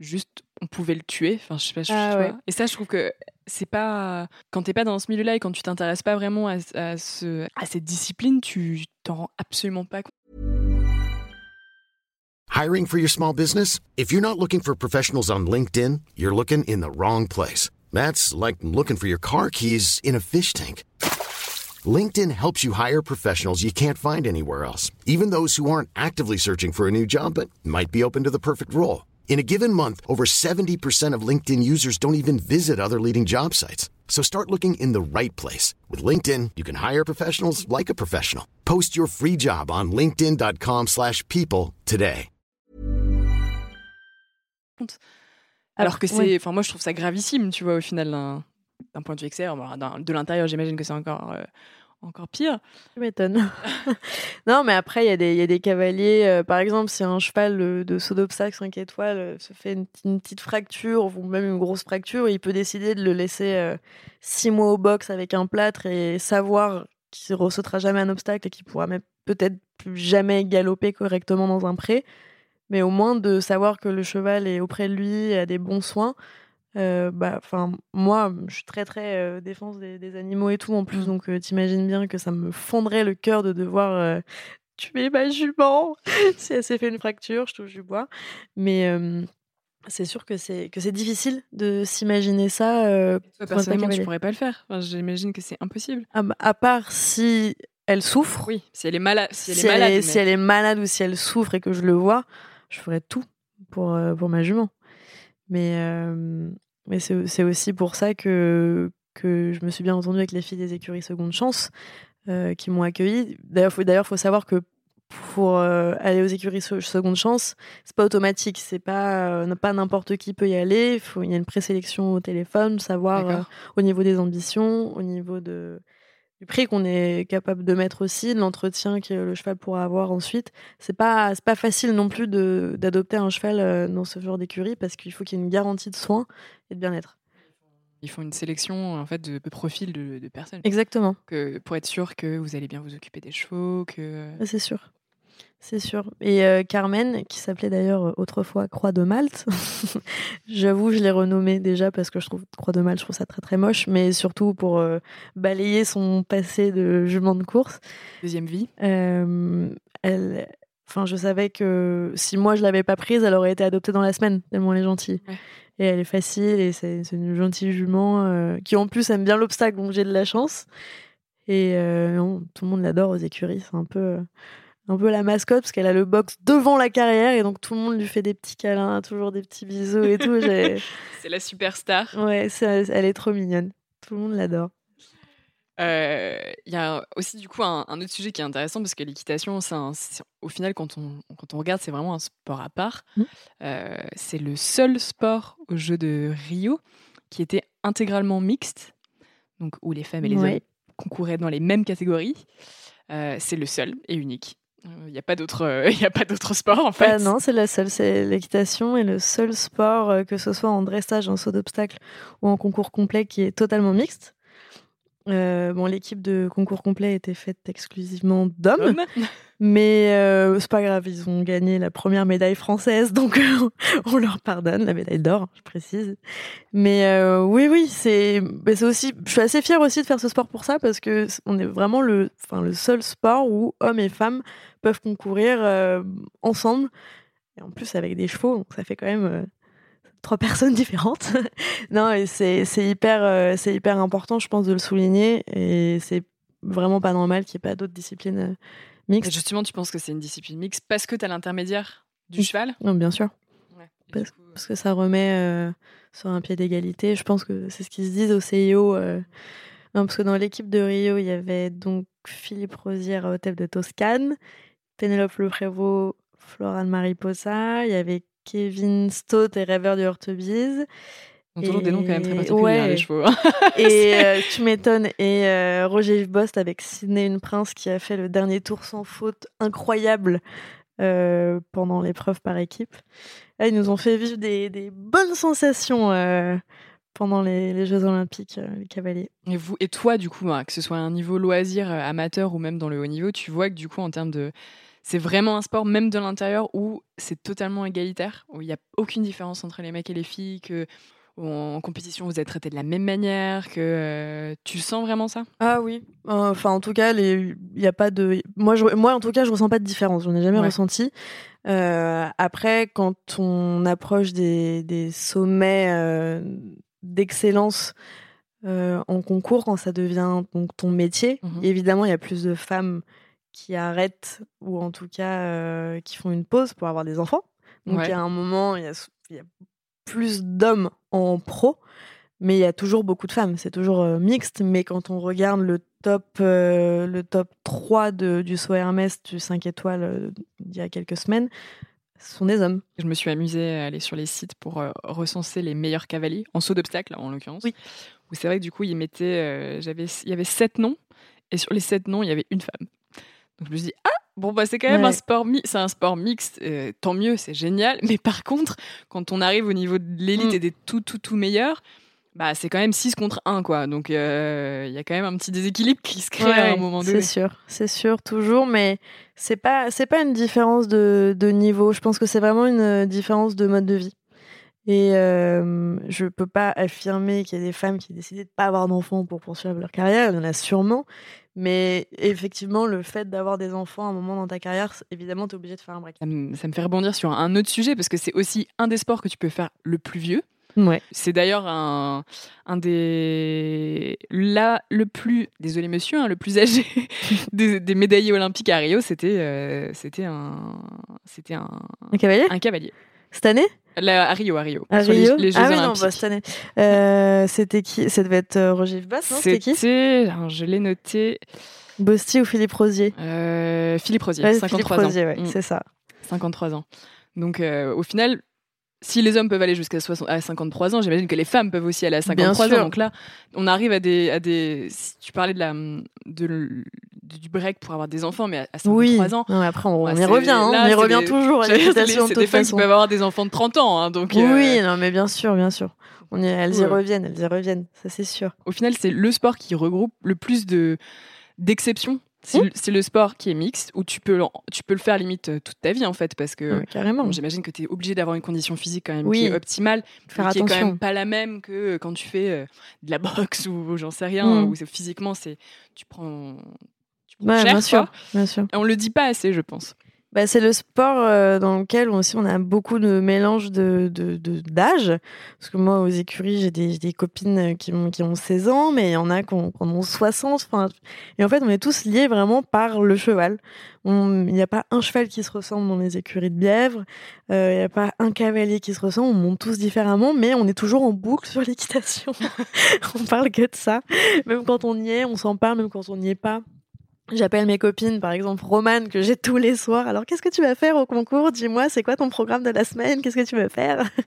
juste on pouvait le tuer. Enfin, je sais pas, je- Ah tu ouais. vois. Et ça, je trouve que c'est pas quand t'es pas dans ce milieu-là et quand tu t'intéresses pas vraiment à, à ce à cette discipline, tu t'en rends absolument pas compte. Hiring for your small business? If you're not looking for professionals on LinkedIn, you're looking in the wrong place. That's like looking for your car keys in a fish tank. LinkedIn helps you hire professionals you can't find anywhere else, even those who aren't actively searching for a new job but might be open to the perfect role. In a given month, over 70% of LinkedIn users don't even visit other leading job sites. So start looking in the right place. With LinkedIn, you can hire professionals like a professional. Post your free job on linkedin.com/people slash people today. Alors que c'est, ouais. enfin moi je trouve ça gravissime, tu vois, au final d'un d'un point de vue extérieur. De l'intérieur, j'imagine que c'est encore euh, encore pire. Tu m'étonnes. non, mais après, il y, a des- il y a des cavaliers. euh, par exemple, si un cheval de saut d'obstacle 5 étoiles euh, se fait une, petite fracture ou même une grosse fracture, il peut décider de le laisser 6 mois au box avec un plâtre et savoir qu'il ne ressautera jamais un obstacle et qu'il pourra peut-être plus jamais galoper correctement dans un pré. Mais au moins de savoir que le cheval est auprès de lui a des bons soins. Euh, bah, enfin, moi, je suis très très euh, défense des, des animaux et tout en plus, Mm. donc euh, t'imagines bien que ça me fondrait le cœur de devoir euh, tuer ma jument si elle s'est fait une fracture, je touche du bois. Mais c'est sûr que c'est que c'est difficile de s'imaginer ça. Toi, personnellement, cavalier. pourrais pas le faire. Enfin, j'imagine que c'est impossible. à, à part si elle souffre, Oui, si elle est malade, si elle est malade, mais- si elle est malade ou si elle souffre et que je le vois, je ferais tout pour, pour ma jument. Mais, euh, mais c'est aussi pour ça que, que je me suis bien entendue avec les filles des écuries Seconde Chance euh, qui m'ont accueillie. D'ailleurs, il faut, faut savoir que pour euh, aller aux écuries Se- Seconde Chance, c'est pas automatique, c'est pas, pas n'importe qui peut y aller. Il y a une présélection au téléphone, savoir au niveau des ambitions, au niveau de, du prix qu'on est capable de mettre aussi, de l'entretien que le cheval pourra avoir ensuite. C'est pas c'est pas facile non plus d'adopter un cheval euh, dans ce genre d'écurie parce qu'il faut qu'il y ait une garantie de soins et de bien-être. Ils font une sélection en fait de, de profils de, de personnes Exactement, que, pour être sûr que vous allez bien vous occuper des chevaux, que c'est sûr. C'est sûr. Et euh, Carmen, qui s'appelait d'ailleurs euh, autrefois Croix de Malte, j'avoue, je l'ai renommée déjà parce que je trouve Croix de Malte, je trouve ça très très moche, mais surtout pour euh, balayer son passé de jument de course. deuxième vie. Euh, elle, enfin, je savais que si moi je l'avais pas prise, elle aurait été adoptée dans la semaine, tellement elle est gentille. Ouais. Et elle est facile et c'est une gentille jument qui en plus aime bien l'obstacle, donc j'ai de la chance. Et euh, non, tout le monde l'adore aux écuries, c'est un peu, un peu la mascotte parce qu'elle a le box devant la carrière et donc tout le monde lui fait des petits câlins, toujours des petits bisous et tout. C'est la superstar. ouais, c'est- elle est trop mignonne. Tout le monde l'adore. Euh, Il y a aussi du coup un, un autre sujet qui est intéressant parce que l'équitation, au final quand on, quand on regarde, c'est vraiment un sport à part. Mm. Euh, c'est le seul sport aux Jeux de Rio qui était intégralement mixte, donc où les femmes et les Ouais. hommes concouraient dans les mêmes catégories. Euh, c'est le seul et unique. Il n'y a pas d'autre, euh, il y a pas d'autre sport en fait. Ah non, c'est la seule. C'est l'équitation est le seul sport, euh, que ce soit en dressage, en saut d'obstacle ou en concours complet, qui est totalement mixte. Euh, bon, l'équipe de concours complet était faite exclusivement d'hommes, Homme. mais euh, c'est pas grave, ils ont gagné la première médaille française, donc on leur pardonne la médaille d'or, je précise. Mais euh, oui, oui, c'est, c'est aussi, je suis assez fière aussi de faire ce sport pour ça parce que on est vraiment le, enfin le seul sport où hommes et femmes peuvent concourir euh, ensemble et en plus avec des chevaux, donc ça fait quand même, euh, trois personnes différentes. non, et c'est hyper, c'est hyper important, je pense, de le souligner. Et c'est vraiment pas normal qu'il n'y ait pas d'autres disciplines mixtes. Et justement, tu penses que c'est une discipline mixte parce que tu as l'intermédiaire du cheval? Non, bien sûr. parce, que ça remet sur un pied d'égalité. Je pense que c'est ce qu'ils se disent au CIO. non, parce que dans l'équipe de Rio, il y avait donc Philippe Rosière au Hôtel de Toscane, Pénélope Lefrévaux, Florane Mariposa, il y avait Kevin Stott et Rêveur du Hortebise. Toujours des noms quand même très particuliers, hein, les chevaux. Hein. et euh, tu m'étonnes. Et euh, Roger Yves Bost avec Sidney Une Prince qui a fait le dernier tour sans faute incroyable euh, pendant l'épreuve par équipe. ils nous ont fait vivre des, bonnes sensations pendant les, Jeux Olympiques, les cavaliers. Et, vous, et toi, du coup, bah, que ce soit un niveau loisir, amateur ou même dans le haut niveau, tu vois que du coup, en termes de c'est vraiment un sport, même de l'intérieur, où c'est totalement égalitaire, où il n'y a aucune différence entre les mecs et les filles, que en compétition vous êtes traités de la même manière, que euh, tu sens vraiment ça? Ah oui, enfin en tout cas, il y a pas de, moi, je... moi en tout cas, je ressens pas de différence, je n'en ai jamais ressenti. Euh, après, quand on approche des, des sommets euh, d'excellence en concours, quand ça devient donc ton métier, mmh évidemment, il y a plus de femmes qui arrêtent ou en tout cas qui font une pause pour avoir des enfants. Donc il y a un moment, il y a, plus d'hommes en pro, mais il y a toujours beaucoup de femmes. C'est toujours euh, mixte, mais quand on regarde le top, euh, le top 3 de, du saut Hermès du 5 étoiles il y a quelques semaines, ce sont des hommes. Je me suis amusée à aller sur les sites pour recenser les meilleurs cavaliers, en saut d'obstacle en l'occurrence. Oui. Où c'est vrai que du coup, ils mettaient, j'avais, il y avait sept noms, et sur les sept noms, il y avait une femme. Donc je me suis dit, ah, bon, bah, c'est quand même un sport, c'est un sport mixte, euh, tant mieux, c'est génial. Mais par contre, quand on arrive au niveau de l'élite mm. et des tout, tout, tout meilleurs, bah, c'est quand même 6 contre 1, quoi. Donc euh, il y a quand même un petit déséquilibre qui se crée à un moment donné. C'est sûr, c'est sûr, toujours, mais c'est pas, c'est pas une différence de, de niveau. Je pense que c'est vraiment une différence de mode de vie. Et euh, je peux pas affirmer qu'il y a des femmes qui décident de pas avoir d'enfants pour poursuivre leur carrière. Il y en a sûrement. Mais effectivement, le fait d'avoir des enfants à un moment dans ta carrière, évidemment, tu es obligé de faire un break. Ça me, fait rebondir sur un autre sujet parce que c'est aussi un des sports que tu peux faire le plus vieux. Ouais. C'est d'ailleurs un, un des. Là, le plus. Désolé, monsieur, hein, le plus âgé des, des, médaillés olympiques à Rio, c'était euh, c'était un. C'était un. Un cavalier? Un cavalier. Cette année? À Rio, à Rio. À Rio les, Jeux ah oui, non, bah, cette année. Euh, c'était qui? Ça devait être euh, Roger Vibas, non? C'était qui? Je l'ai noté. Bosti ou Philippe Rosier? Euh, Philippe Rosier, 53 Philippe ans. Rosier, ouais, mm. c'est ça. 53 ans. Donc, au final, si les hommes peuvent aller jusqu'à 53 ans, j'imagine que les femmes peuvent aussi aller à 53 ans. Donc là, on arrive à des, à des. tu parlais de la, de, du break pour avoir des enfants, mais à 53 oui. ans. Non, après, on, y revient, hein, on y revient toujours. C'est des femmes qui peuvent avoir des enfants de 30 ans. Hein, donc, oui, euh, non, mais bien sûr, bien sûr. On y, elles y reviennent, elles y reviennent, ça c'est sûr. Au final, c'est le sport qui regroupe le plus de d'exceptions Mmh. C'est le sport qui est mixte, où tu peux, tu peux le faire limite euh, toute ta vie en fait, parce que carrément. j'imagine que tu es obligé d'avoir une condition physique quand même qui est optimale, faire qui est quand même pas la même que quand tu fais euh, de la boxe ou j'en sais rien, mmh. où physiquement c'est tu prends, cher, bien, sûr, bien sûr. Et on le dit pas assez, je pense. Bah, c'est le sport euh, dans lequel aussi on a beaucoup de mélange de, d'âge. Parce que moi, aux écuries, j'ai des, des copines qui ont, qui ont 16 ans, mais il y en a qui, ont, 60. Et en fait, on est tous liés vraiment par le cheval. Il n'y a pas un cheval qui se ressemble dans les écuries de Bièvre. Euh, il n'y a pas un cavalier qui se ressemble. On monte tous différemment, mais on est toujours en boucle sur l'équitation. on parle que de ça. Même quand on y est, on s'en parle, même quand on n'y est pas. J'appelle mes copines, par exemple Romane, que j'ai tous les soirs. Alors, qu'est-ce que tu vas faire au concours? Dis-moi, c'est quoi ton programme de la semaine? Qu'est-ce que tu veux faire?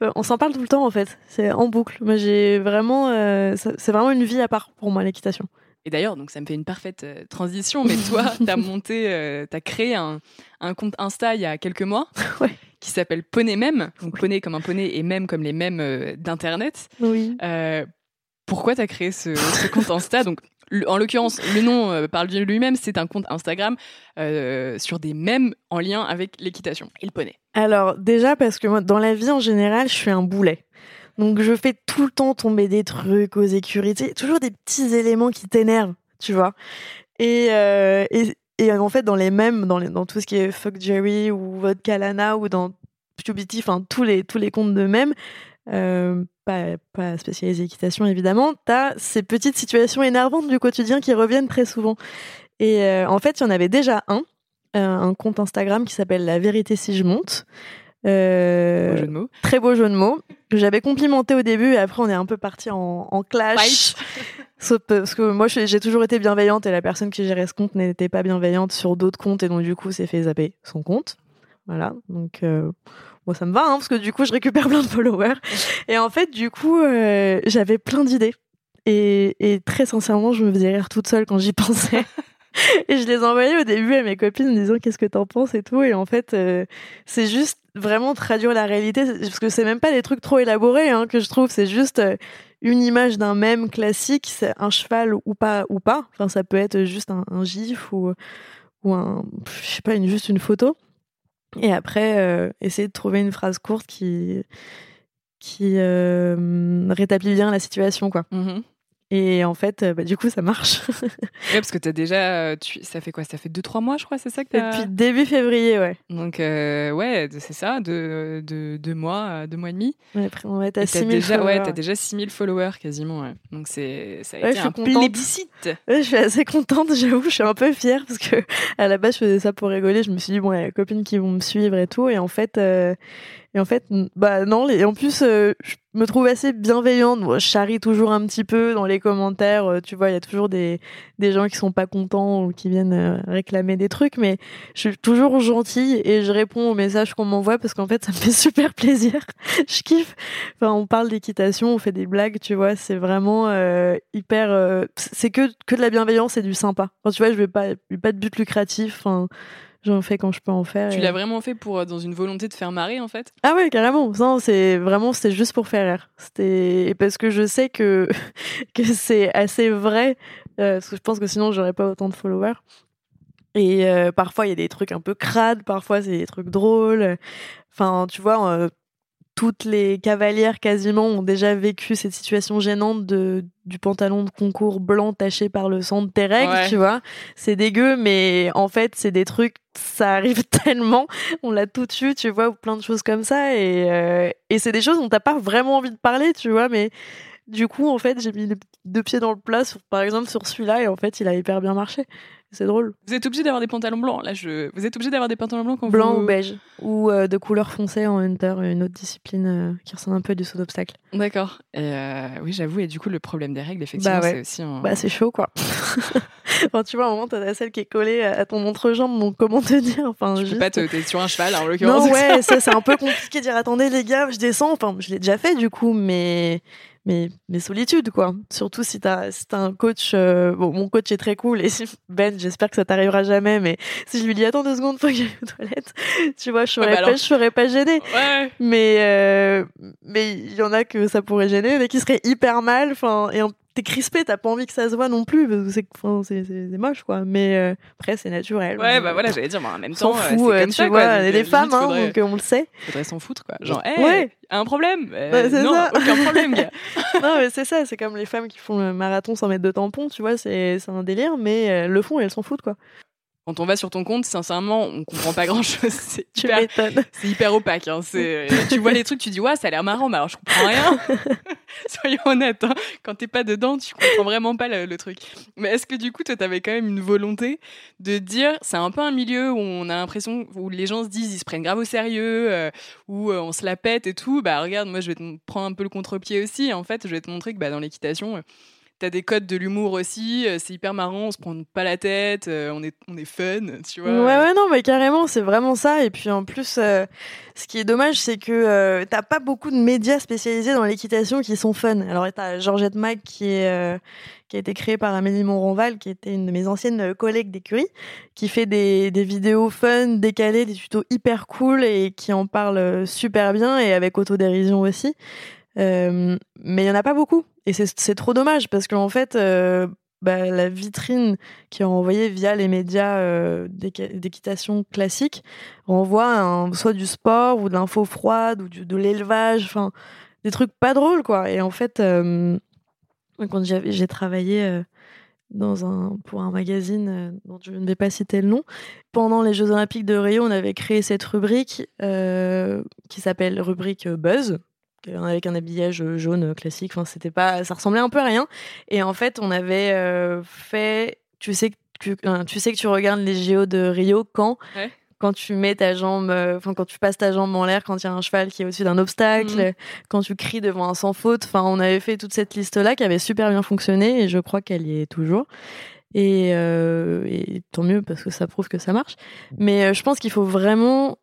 Euh, On s'en parle tout le temps, en fait. C'est en boucle. Moi, j'ai vraiment, euh, c'est vraiment une vie à part pour moi l'équitation. Et d'ailleurs, donc ça me fait une parfaite euh, transition. Mais toi, tu as monté, tu as créé un, un, compte Insta il y a quelques mois. Ouais. Qui s'appelle Poney Même, donc poney comme un poney et même comme les mêmes d'internet. Oui. pourquoi tu as créé ce, ce compte Insta? Donc en l'occurrence, le nom euh, parle de lui-même, c'est un compte Instagram euh, sur des mèmes en lien avec l'équitation et le poney. Alors déjà parce que moi, dans la vie en général, je suis un boulet. Donc je fais tout le temps tomber des trucs aux écuries, toujours des petits éléments qui t'énervent, tu vois. Et, euh, en fait, dans les mêmes, dans, tout ce qui est Fuck Jerry ou Vodka Lana ou dans PubeTV, enfin tous les, tous les comptes de même, euh, pas, pas spécialisés équitation évidemment, tu as ces petites situations énervantes du quotidien qui reviennent très souvent. Et euh, en fait, il y en avait déjà un, euh, un compte Instagram qui s'appelle La vérité si je monte. Euh, beau jeu de mots. Très beau jeu de mots que j'avais complimenté au début et après on est un peu parti en, en clash. Sauf parce que moi j'ai toujours été bienveillante et la personne qui gérait ce compte n'était pas bienveillante sur d'autres comptes et donc du coup c'est fait zapper son compte. Voilà, donc euh, moi ça me va hein, parce que du coup je récupère plein de followers et en fait du coup euh, j'avais plein d'idées et, très sincèrement je me faisais rire toute seule quand j'y pensais. et je les envoyais au début à mes copines en disant qu'est-ce que t'en penses et tout. Et en fait, euh, c'est juste vraiment traduire la réalité parce que c'est même pas des trucs trop élaborés hein, que je trouve. C'est juste euh, une image d'un même classique, c'est un cheval ou pas ou pas. Enfin, ça peut être juste un, gif ou ou un, je sais pas, juste une photo. Et après, euh, essayer de trouver une phrase courte qui euh, rétablit bien la situation, quoi. Mhm. Et en fait, euh, bah, du coup, ça marche. Ouais, parce que t'as déjà. euh, Tu... Ça fait quoi? Ça fait 2-3 mois, je crois, c'est ça que t'as. Depuis début février, ouais. Donc, euh, ouais, c'est ça, deux, deux, deux mois, euh, deux mois et demi. Être à Et t'as 6000 déjà, ouais, followers. t'as déjà 6000 followers quasiment. Ouais. Donc, c'est, ça a Ouais, été je suis un plébiscite. Ouais, je suis assez contente, j'avoue, je suis un peu fière parce que à la base je faisais ça pour rigoler. Je me suis dit bon, il y a les copines qui vont me suivre et tout, et en fait, euh, et en fait, bah non. Et en plus, euh, je me trouve assez bienveillante. Je charrie toujours un petit peu dans les commentaires. euh, tu vois, il y a toujours des des gens qui sont pas contents ou qui viennent euh, réclamer des trucs, mais je suis toujours gentille et je réponds aux messages qu'on m'envoie parce qu'en fait, ça me fait super plaisir. je kiffe. Enfin, on parle d'équitation, on fait des blagues, tu vois, c'est vraiment hyper. c'est que que de la bienveillance et du sympa. Tu vois, je vais pas, pas de but lucratif. J'en fais quand je peux en faire. Tu et- l'as vraiment fait pour, euh, dans une volonté de faire marrer, en fait? Ah ouais, carrément. Non, c'est vraiment, c'était juste pour faire rire. C'était parce que je sais que que c'est assez vrai. euh, parce que je pense que sinon j'aurais pas autant de followers. Et euh, parfois il y a des trucs un peu crades, parfois c'est des trucs drôles. Enfin, tu vois, toutes les cavalières quasiment ont déjà vécu cette situation gênante de du pantalon de concours blanc taché par le sang de tes règles, Ouais. tu vois. C'est dégueu, mais en fait c'est des trucs, ça arrive tellement on l'a tout eu, tu vois, ou plein de choses comme ça. Et, euh, et c'est des choses dont t'as pas vraiment envie de parler, tu vois, mais du coup, en fait, j'ai mis les deux pieds dans le plat, sur, par exemple, sur celui-là, et en fait, il a hyper bien marché. C'est drôle. Vous êtes obligé d'avoir des pantalons blancs. Là, je... Vous êtes obligé d'avoir des pantalons blancs quand Blanc vous... ou beige. Ou euh, de couleur foncée en hunter, une autre discipline euh, qui ressemble un peu à du saut d'obstacle. D'accord. Et euh, oui, j'avoue. Et du coup, le problème des règles, effectivement, Bah ouais. c'est aussi un... Bah, c'est chaud, quoi. enfin, tu vois, à un moment, t'as la selle qui est collée à ton entrejambe, donc comment te dire enfin, Tu peux juste- pas te... T'es sur un cheval, en l'occurrence. Non, ouais, ça c'est un peu compliqué de dire attendez les gars, je descends. Enfin, je l'ai déjà fait du coup, mais mais mais solitude quoi. Surtout si t'as si t'as un coach. euh, Bon, mon coach est très cool et si- Ben, j'espère que ça t'arrivera jamais. Mais si je lui dis attends deux secondes, faut que j'aille aux toilettes, tu vois, je serais Ouais, bah pas, alors. je serais pas gênée. Ouais. Mais euh, mais il y en a que ça pourrait gêner, mais qui seraient hyper mal. Enfin, et en- t'es crispé, t'as pas envie que ça se voit non plus parce que c'est enfin, moche quoi. Mais euh, après c'est naturel. Ouais, On- bah voilà, j'allais dire, mais en même temps, euh, fout, c'est euh, comme tu ça, vois, quoi. Donc, euh, femmes, hein, faudrait, donc euh, on le sait. faudrait s'en foutre, quoi. Genre, hey, Ouais. un problème Euh, Non, ça. aucun problème, gars. non, mais c'est ça, c'est comme les femmes qui font le marathon sans mettre de tampon, tu vois, c'est c'est un délire, mais le font et elles s'en foutent, quoi. Quand on va sur ton compte, sincèrement, on comprend pas grand chose. C'est hyper, c'est hyper opaque. Hein. C'est, tu vois les trucs, tu dis, ouais, ça a l'air marrant, mais alors je comprends rien. Soyons honnêtes, hein. quand t'es pas dedans, tu comprends vraiment pas le, le truc. Mais est-ce que du coup, toi, t'avais quand même une volonté de dire, c'est un peu un milieu où on a l'impression, où les gens se disent, ils se prennent grave au sérieux, euh, où euh, on se la pète et tout. Bah regarde, moi, je vais te prendre un peu le contre-pied aussi. En fait, je vais te montrer que bah, dans l'équitation, euh, T'as des codes de l'humour aussi, euh, c'est hyper marrant, on se prend pas la tête, euh, on est on est fun, tu vois. Ouais, ouais, non, mais carrément, c'est vraiment ça. Et puis en plus, euh, ce qui est dommage, c'est que t'as pas beaucoup de médias spécialisés dans l'équitation qui sont fun. Alors, t'as Georgette Mac qui est. qui a été créée par Amélie Montronval, qui était une de mes anciennes collègues d'écurie, qui fait des, des vidéos fun, décalées, des tutos hyper cool et qui en parle super bien et avec autodérision aussi. Mais il y en a pas beaucoup et c'est trop dommage parce qu'en fait euh, bah, la vitrine qui est envoyée via les médias euh, d'équi- d'équitation classique renvoie soit du sport ou de l'info froide ou de l'élevage enfin des trucs pas drôles quoi et en fait euh, quand j'ai travaillé dans un, pour un magazine dont je ne vais pas citer le nom. Pendant les Jeux Olympiques de Rio, on avait créé cette rubrique qui s'appelle rubrique Buzz, avec un habillage jaune classique. Enfin, c'était pas, ça ressemblait un peu à rien. Et en fait, on avait fait, tu sais que tu, tu, sais que tu regardes les JO de Rio quand quand tu mets ta jambe, euh, enfin quand tu passes ta jambe en l'air, quand il y a un cheval qui est au-dessus d'un obstacle, mm. quand tu cries devant un sans faute. Enfin, on avait fait toute cette liste-là qui avait super bien fonctionné et je crois qu'elle y est toujours. Et, euh, et, tant mieux parce que ça prouve que ça marche. Mais euh, je pense qu'il faut vraiment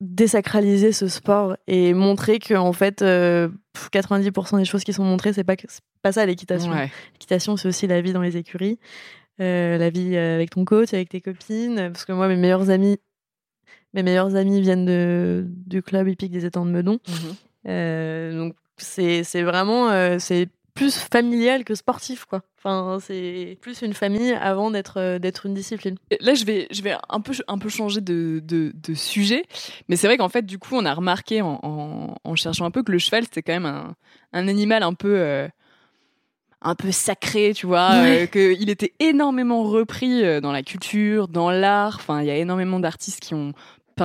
désacraliser ce sport et montrer que en fait 90% des choses qui sont montrées c'est pas pas ça l'équitation. L'équitation c'est aussi la vie dans les écuries, la vie avec ton coach, avec tes copines. Parce que moi mes meilleurs amis mes meilleurs amis viennent de, du club hippique des étangs de Meudon. Euh, donc c'est vraiment euh, c'est plus familial que sportif quoi. Enfin c'est plus une famille avant d'être euh, d'être une discipline. Là je vais je vais un peu un peu changer de, de, de sujet, mais c'est vrai qu'en fait du coup on a remarqué en, en, en, cherchant un peu que le cheval c'était quand même un, un animal un peu un peu sacré, tu vois, euh, qu'il était énormément repris dans la culture, dans l'art. Enfin, il y a énormément d'artistes qui ont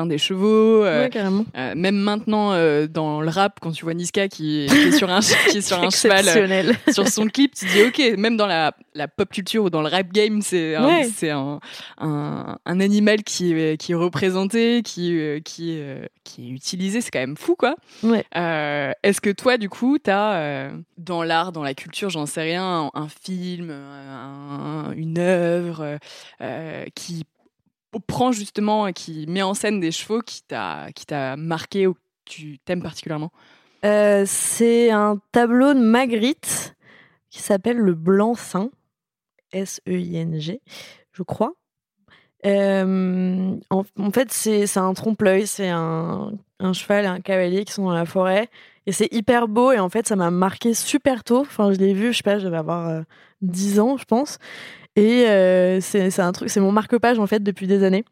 des chevaux. Euh, euh, même maintenant, euh, dans le rap, quand tu vois Niska qui, est sur un, qui est sur un cheval sur son clip, tu te dis ok, même dans la, la pop culture ou dans le rap game, c'est un, un, un, animal qui est, qui est représenté, qui, qui, qui est utilisé. C'est quand même fou, quoi. Est-ce que toi, du coup, tu as dans l'art, dans la culture, j'en sais rien, un, film, une œuvre qui prend justement, qui met en scène des chevaux qui t'a qui t'a marqué ou que tu t'aimes particulièrement? Euh, C'est un tableau de Magritte qui s'appelle le Blanc-Seing, S-E-I-N-G, je crois. Euh, en, fait, c'est un trompe-l'œil, c'est un, un, cheval et un cavalier qui sont dans la forêt. Et c'est hyper beau, et en fait, ça m'a marqué super tôt. Enfin, je l'ai vu, je sais pas, je devais avoir 10 euh, ans, je pense. Et euh, c'est un truc, c'est mon marque-page en fait depuis des années.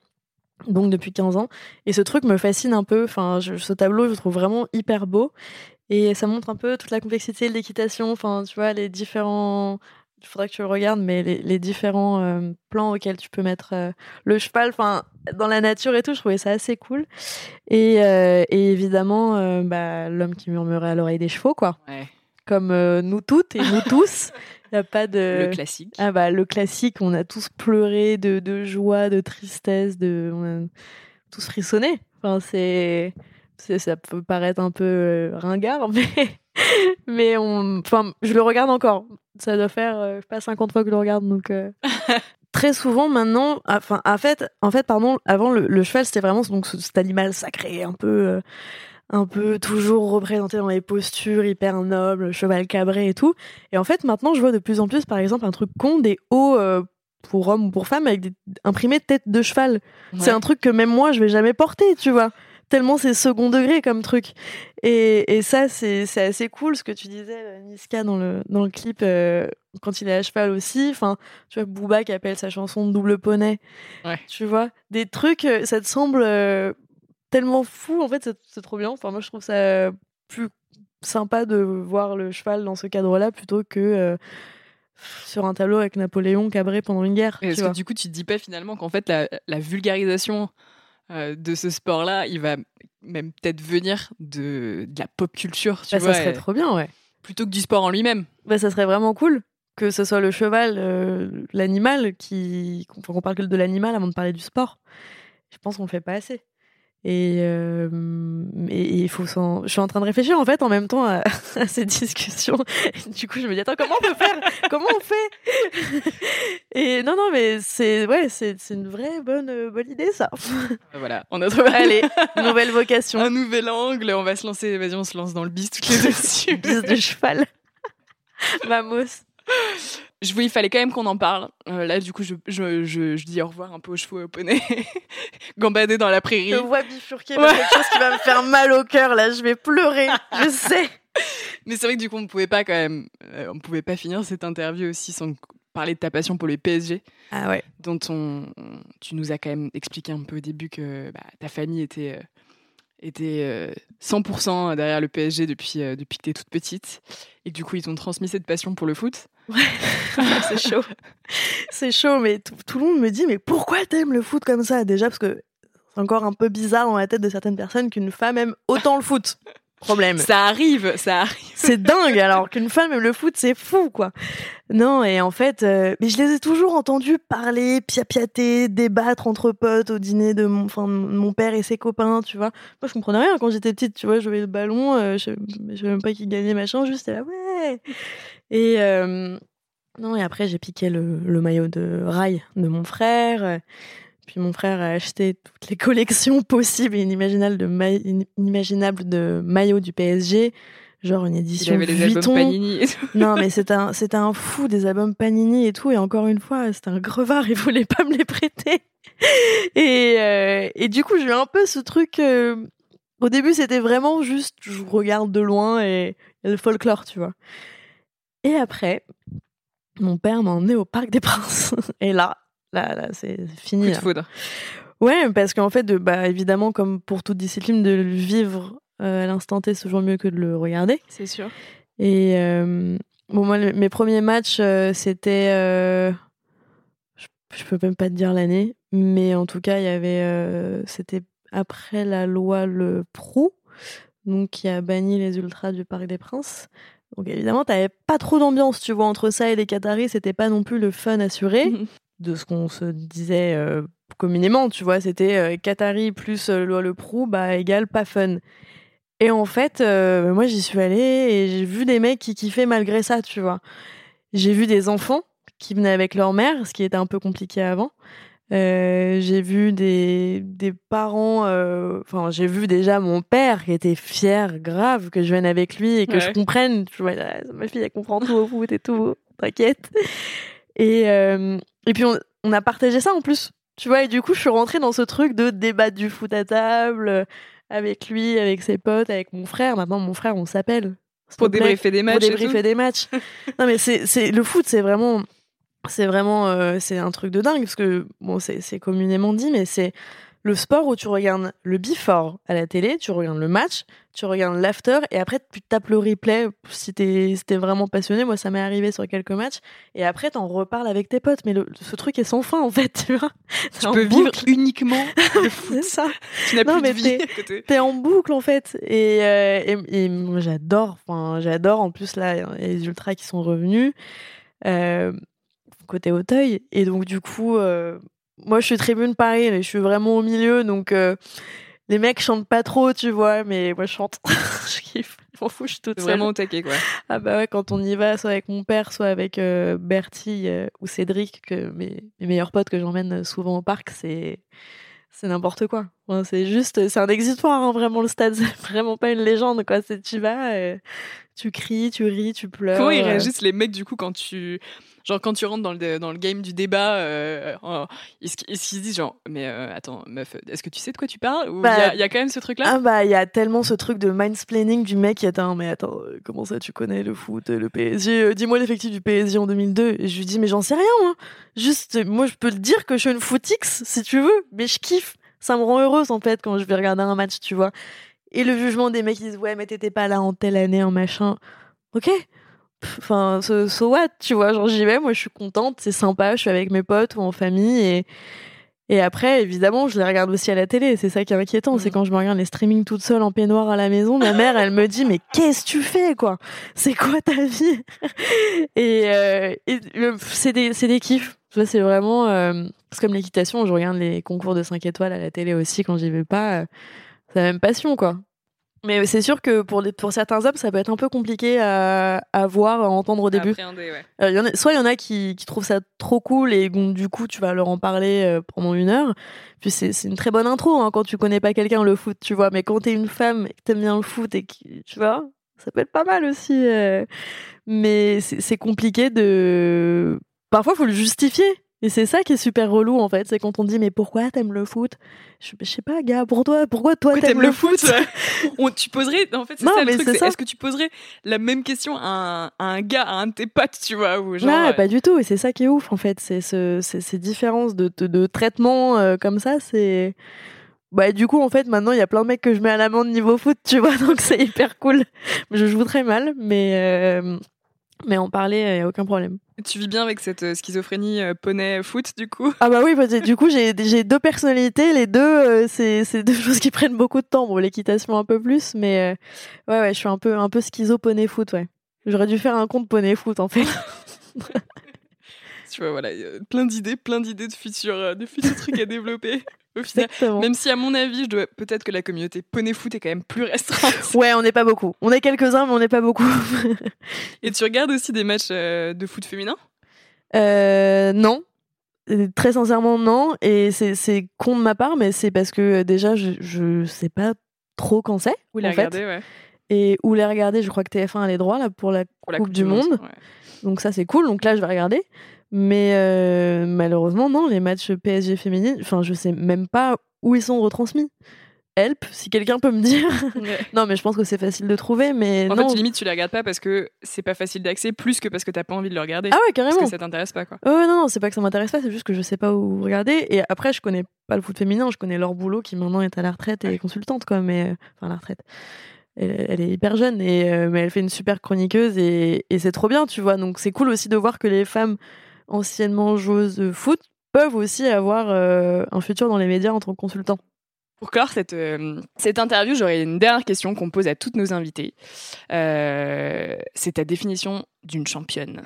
Donc depuis 15 ans. Et ce truc me fascine un peu. Enfin, ce tableau, je le trouve vraiment hyper beau. Et ça montre un peu toute la complexité de l'équitation. Enfin, tu vois, les différents. Il faudrait que tu le regardes, mais les, différents euh, plans auxquels tu peux mettre euh, le cheval, enfin, dans la nature et tout, je trouvais ça assez cool. Et, et évidemment, bah, l'homme qui murmurait à l'oreille des chevaux, quoi. Ouais. Comme nous toutes et nous tous. Il a pas de. Le classique. Ah bah, le classique, on a tous pleuré de, de joie, de tristesse, de... on a tous frissonné. Enfin, c'est. Ça peut paraître un peu euh, ringard, mais, mais on... enfin, je le regarde encore. Ça doit faire euh, pas 50 fois que je le regarde, donc euh, très souvent maintenant, enfin, en fait, en fait, pardon, avant le, le cheval c'était vraiment donc cet animal sacré, un peu un peu toujours représenté dans les postures hyper nobles, cheval cabré et tout. Et en fait, maintenant, je vois de plus en plus, par exemple, un truc con, des hauts euh, pour hommes ou pour femmes avec des imprimés tête de cheval. C'est un truc que même moi, je vais jamais porter, tu vois. Tellement c'est second degré comme truc. Et, ça, c'est assez cool ce que tu disais, euh, Niska, dans le, dans le clip, euh, quand il est à cheval aussi. Enfin, tu vois, Booba qui appelle sa chanson Double Poney. Tu vois, des trucs, ça te semble tellement fou. En fait, c'est trop bien. Enfin, moi, je trouve ça plus sympa de voir le cheval dans ce cadre-là plutôt que euh, sur un tableau avec Napoléon cabré pendant une guerre. Est-ce que du coup, tu te dis pas finalement qu'en fait, la, vulgarisation euh, de ce sport-là, il va même peut-être venir de, la pop culture tu bah, Ça serait trop bien, ouais. Plutôt que du sport en lui-même. Bah, ça serait vraiment cool que ce soit le cheval, euh, l'animal, qui qu'on parle que de l'animal avant de parler du sport. Je pense qu'on le fait pas assez. Et, euh, il faut Je suis en train de réfléchir en fait en même temps à, ces discussions. du coup, je me dis attends comment on peut faire? Comment on fait? Et non non mais c'est ouais c'est une vraie bonne euh, bonne idée ça. Voilà, on a trouvé. Allez, nouvelle vocation. Un nouvel angle. On va se lancer. Vas-y, on se lance dans le bis toutes les deux dessus. bis de cheval. Vamos je il fallait quand même qu'on en parle. Euh, là, du coup, je, je, je, dis au revoir un peu aux chevaux et aux poneys, gambader dans la prairie. Je vois bifurquer ouais. quelque chose qui va me faire mal au cœur. Là, je vais pleurer. je sais. Mais c'est vrai que du coup, on ne pouvait pas quand même, euh, on pouvait pas finir cette interview aussi sans parler de ta passion pour les PSG. Ah ouais. Dont on, tu nous as quand même expliqué un peu au début que bah, ta famille était euh, t'es 100% derrière le PSG depuis, depuis que t'es toute petite, et du coup ils t'ont transmis cette passion pour le foot. c'est chaud. c'est chaud, mais tout le monde me dit, mais pourquoi t'aimes le foot comme ça? Déjà, parce que c'est encore un peu bizarre dans la tête de certaines personnes qu'une femme aime autant le foot. Problème. Ça arrive, ça arrive. C'est dingue, alors qu'une femme aime le foot, c'est fou, quoi. Non, et en fait, euh, mais je les ai toujours entendus parler, piapiater, débattre entre potes au dîner de mon, enfin, mon père et ses copains, tu vois. Moi, je comprenais rien quand j'étais petite, tu vois, je jouais le ballon, euh, je, je savais même pas qui gagnait, machin, juste là, ouais. Et, euh, non, et après, j'ai piqué le, le, maillot de rail de mon frère. Puis mon frère a acheté toutes les collections possibles et inimaginables de, inimaginables de maillots du PSG, genre une édition Il avait les albums Panini et tout. Non, mais c'était un, c'était un fou des albums Panini et tout. Et encore une fois, c'était un crevard, il voulait pas me les prêter. Et, euh, et du coup, j'ai eu un peu ce truc. Euh, au début, c'était vraiment juste, je regarde de loin et, et le folklore, tu vois. Et après, mon père m'a emmené au Parc des Princes. Et là, Là, là c'est fini. Coup de foudre. Ouais, parce qu'en fait, de, bah, évidemment, comme pour toute discipline, de le vivre euh, à l'instant T, c'est toujours mieux que de le regarder. C'est sûr. Et euh, bon, moi, mes premiers matchs, euh, c'était. je, je, peux même pas te dire l'année, mais en tout cas, il y avait. c'était après la loi Le Prou, donc qui a banni les ultras du Parc des Princes. Donc évidemment, t'avais pas trop d'ambiance, tu vois, entre ça et les Qataris, c'était pas non plus le fun assuré. de ce qu'on se disait euh, communément, tu vois, c'était euh, Qatari plus euh, loi le prou, bah égale pas fun. Et en fait, moi j'y suis allée et j'ai vu des mecs qui kiffaient malgré ça, tu vois. J'ai vu des enfants qui venaient avec leur mère, ce qui était un peu compliqué avant. j'ai vu des, des parents, enfin j'ai vu déjà mon père qui était fier, grave, que je vienne avec lui et que je comprenne. Tu vois, ah, ma fille elle comprend tout au foot et tout, t'inquiète. Et, euh, et puis on, on, a partagé ça en plus. Tu vois, et du coup, je suis rentrée dans ce truc de débattre du foot à table euh, avec lui, avec ses potes, avec mon frère. Maintenant, mon frère, on s'appelle. Pour débriefer des matchs. Pour débriefer des matchs. non, mais c'est, le foot, c'est vraiment, c'est vraiment, euh, c'est un truc de dingue parce que, bon, c'est communément dit, mais c'est, le sport où tu regardes le before à la télé, tu regardes le match, tu regardes l'after et après tu tapes le replay si t'es si vraiment passionné. Moi, ça m'est arrivé sur quelques matchs et après t'en reparles avec tes potes. Mais le, ce truc est sans fin en fait, tu vois. Tu peux vivre uniquement C'est ça. Tu n'as plus de vie. T'es en boucle en fait et, euh, et, moi j'adore. Enfin, j'adore. En plus là, il y a les ultras qui sont revenus. Euh, côté Auteuil et donc du coup euh, moi, je suis tribune pareil, je suis vraiment au milieu, donc euh, les mecs chantent pas trop, tu vois, mais moi, je chante. je kiffe. Je m'en fous, je suis toute. Vraiment au taquet, quoi. Ah bah ouais, quand on y va, soit avec mon père, soit avec euh, Bertie euh, ou Cédric, que mes, mes meilleurs potes que j'emmène souvent au parc, c'est c'est n'importe quoi. c'est juste, c'est un exitoire, hein, vraiment le stade, c'est vraiment pas une légende, quoi. C'est tu vas, tu cries, tu ris, tu pleures. Comment ils réagissent les mecs du coup quand tu genre quand tu rentres dans le, dans le game du débat, euh, est-ce qu'ils se disent genre, mais euh, attends, meuf, est-ce que tu sais de quoi tu parles? Ou il bah, y, a quand même ce truc-là? Ah bah, il y a tellement ce truc de mindsplaining du mec qui est un, mais attends, euh, comment ça tu connais le foot, le PSG Dis-moi l'effectif du PSG en 2002. Et je lui dis, mais j'en sais rien, moi. Juste, moi, je peux te dire que je suis une footix, si tu veux, mais je kiffe. Ça me rend heureuse, en fait, quand je vais regarder un match, tu vois. Et le jugement des mecs qui disent, ouais, mais t'étais pas là en telle année, en machin. Ok, enfin so, what tu vois genre j'y vais moi je suis contente c'est sympa je suis avec mes potes ou en famille et et après évidemment je les regarde aussi à la télé c'est ça qui est inquiétant c'est mm. quand je me regarde les streamings toute seule en peignoir à la maison ma mère elle me dit mais qu'est-ce que tu fais quoi? C'est quoi ta vie? Et, euh, euh, c'est des c'est des kiffs. C'est vraiment euh, c'est comme l'équitation je regarde les concours de 5 étoiles à la télé aussi quand j'y vais pas c'est la même passion quoi mais c'est sûr que pour, les, pour certains hommes, ça peut être un peu compliqué à, à voir, à entendre au début. Ouais. Euh, y en a, soit il y en a qui, qui, trouvent ça trop cool et du coup tu vas leur en parler euh, pendant une heure. Puis c'est une très bonne intro hein, quand tu connais pas quelqu'un le foot, tu vois. Mais quand t'es une femme et que t'aimes bien le foot et que tu vois, ça peut être pas mal aussi. Euh. Mais c'est compliqué de. Parfois, faut le justifier. Et c'est ça qui est super relou en fait, c'est quand on dit mais pourquoi t'aimes le foot? Je, sais pas gars, pour toi, pourquoi toi t'aimes le, foot, on, Tu poserais, en fait c'est ça le truc, est-ce que tu poserais la même question à un, gars, à un de tes potes, tu vois ou genre, Non, pas du tout, et c'est ça qui est ouf en fait, c'est ce, ces différences de, de, traitement euh, comme ça, c'est... bah du coup en fait maintenant il y a plein de mecs que je mets à l'amende niveau foot, tu vois, donc c'est hyper cool. Je joue très mal, mais euh, mais en parler, il n'y a aucun problème. Tu vis bien avec cette euh, schizophrénie euh, poney-foot, du coup? Ah bah oui, bah, du coup, j'ai deux personnalités. Les deux, euh, c'est deux choses qui prennent beaucoup de temps. Bon, l'équitation un peu plus, mais ouais, ouais, je suis un peu, un peu schizo poney-foot, ouais. J'aurais dû faire un compte poney-foot, en fait. tu vois, voilà, plein d'idées, plein d'idées de futurs, de futurs trucs à développer. Même si, à mon avis, je dois peut-être que la communauté poney foot est quand même plus restreinte. Ouais, on n'est pas beaucoup. On est quelques-uns, mais on n'est pas beaucoup. Et tu regardes aussi des matchs euh, de foot féminin? Euh, Non. Très sincèrement, non. Et c'est con de ma part, mais c'est parce que euh, déjà, je, ne sais pas trop quand c'est. Où les regarder, ouais. Et où les regarder, je crois que TF1 a les droits là, pour la, coupe, du, Monde. Donc ça, c'est cool. Donc là, je vais regarder. Mais euh, malheureusement, non, les matchs PSG féminines, enfin, je sais même pas où ils sont retransmis. Help, si quelqu'un peut me dire. non, mais je pense que c'est facile de trouver, mais en non. fait, limite, tu les regardes pas parce que c'est pas facile d'accès, plus que parce que t'as pas envie de le regarder. Ah ouais, carrément. Parce que ça t'intéresse pas, quoi. Oh, ouais, non, non, c'est pas que ça m'intéresse pas, c'est juste que je sais pas où regarder. Et après, je connais pas le foot féminin, je connais leur boulot qui maintenant est à la retraite et est consultante, quoi, mais euh, enfin, la retraite. Elle, est hyper jeune, et, euh, mais elle fait une super chroniqueuse et, et c'est trop bien, tu vois. Donc c'est cool aussi de voir que les femmes anciennement joueuses de foot peuvent aussi avoir euh, un futur dans les médias en tant que consultant. Pour clore cette, euh, cette interview, j'aurais une dernière question qu'on pose à toutes nos invités. Euh, c'est ta définition d'une championne.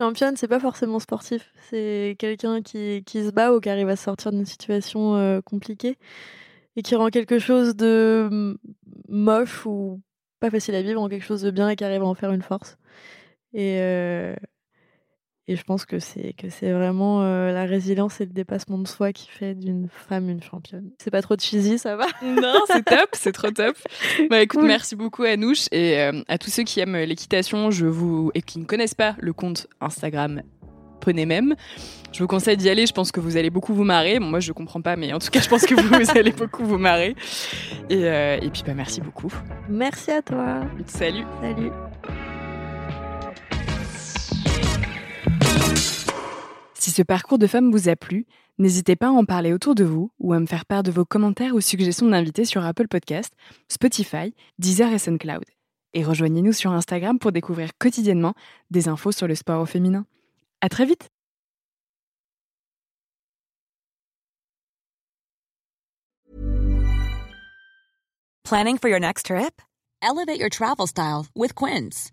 Championne, c'est pas forcément sportif. C'est quelqu'un qui, qui, se bat ou qui arrive à sortir d'une situation compliquée et qui rend quelque chose de moche ou pas facile à vivre en quelque chose de bien et qui arrive à en faire une force. Et, et je pense que c'est que c'est vraiment euh, la résilience et le dépassement de soi qui fait d'une femme une championne. C'est pas trop cheesy, ça va? Non, c'est top, c'est trop top. Bah écoute, merci beaucoup Anouche et euh, à tous ceux qui aiment l'équitation, je vous et qui ne connaissent pas le compte Instagram Poney même. Je vous conseille d'y aller, je pense que vous allez beaucoup vous marrer. Bon, moi je comprends pas, mais en tout cas je pense que vous, allez beaucoup vous marrer. Et, euh, et puis bah merci beaucoup. Merci à toi. Salut. Salut. Si ce parcours de femme vous a plu, n'hésitez pas à en parler autour de vous ou à me faire part de vos commentaires ou suggestions d'invités sur Apple Podcast, Spotify, Deezer et SoundCloud. Et rejoignez-nous sur Instagram pour découvrir quotidiennement des infos sur le sport au féminin. À très vite! Planning for your next trip? Elevate your travel style with Quince.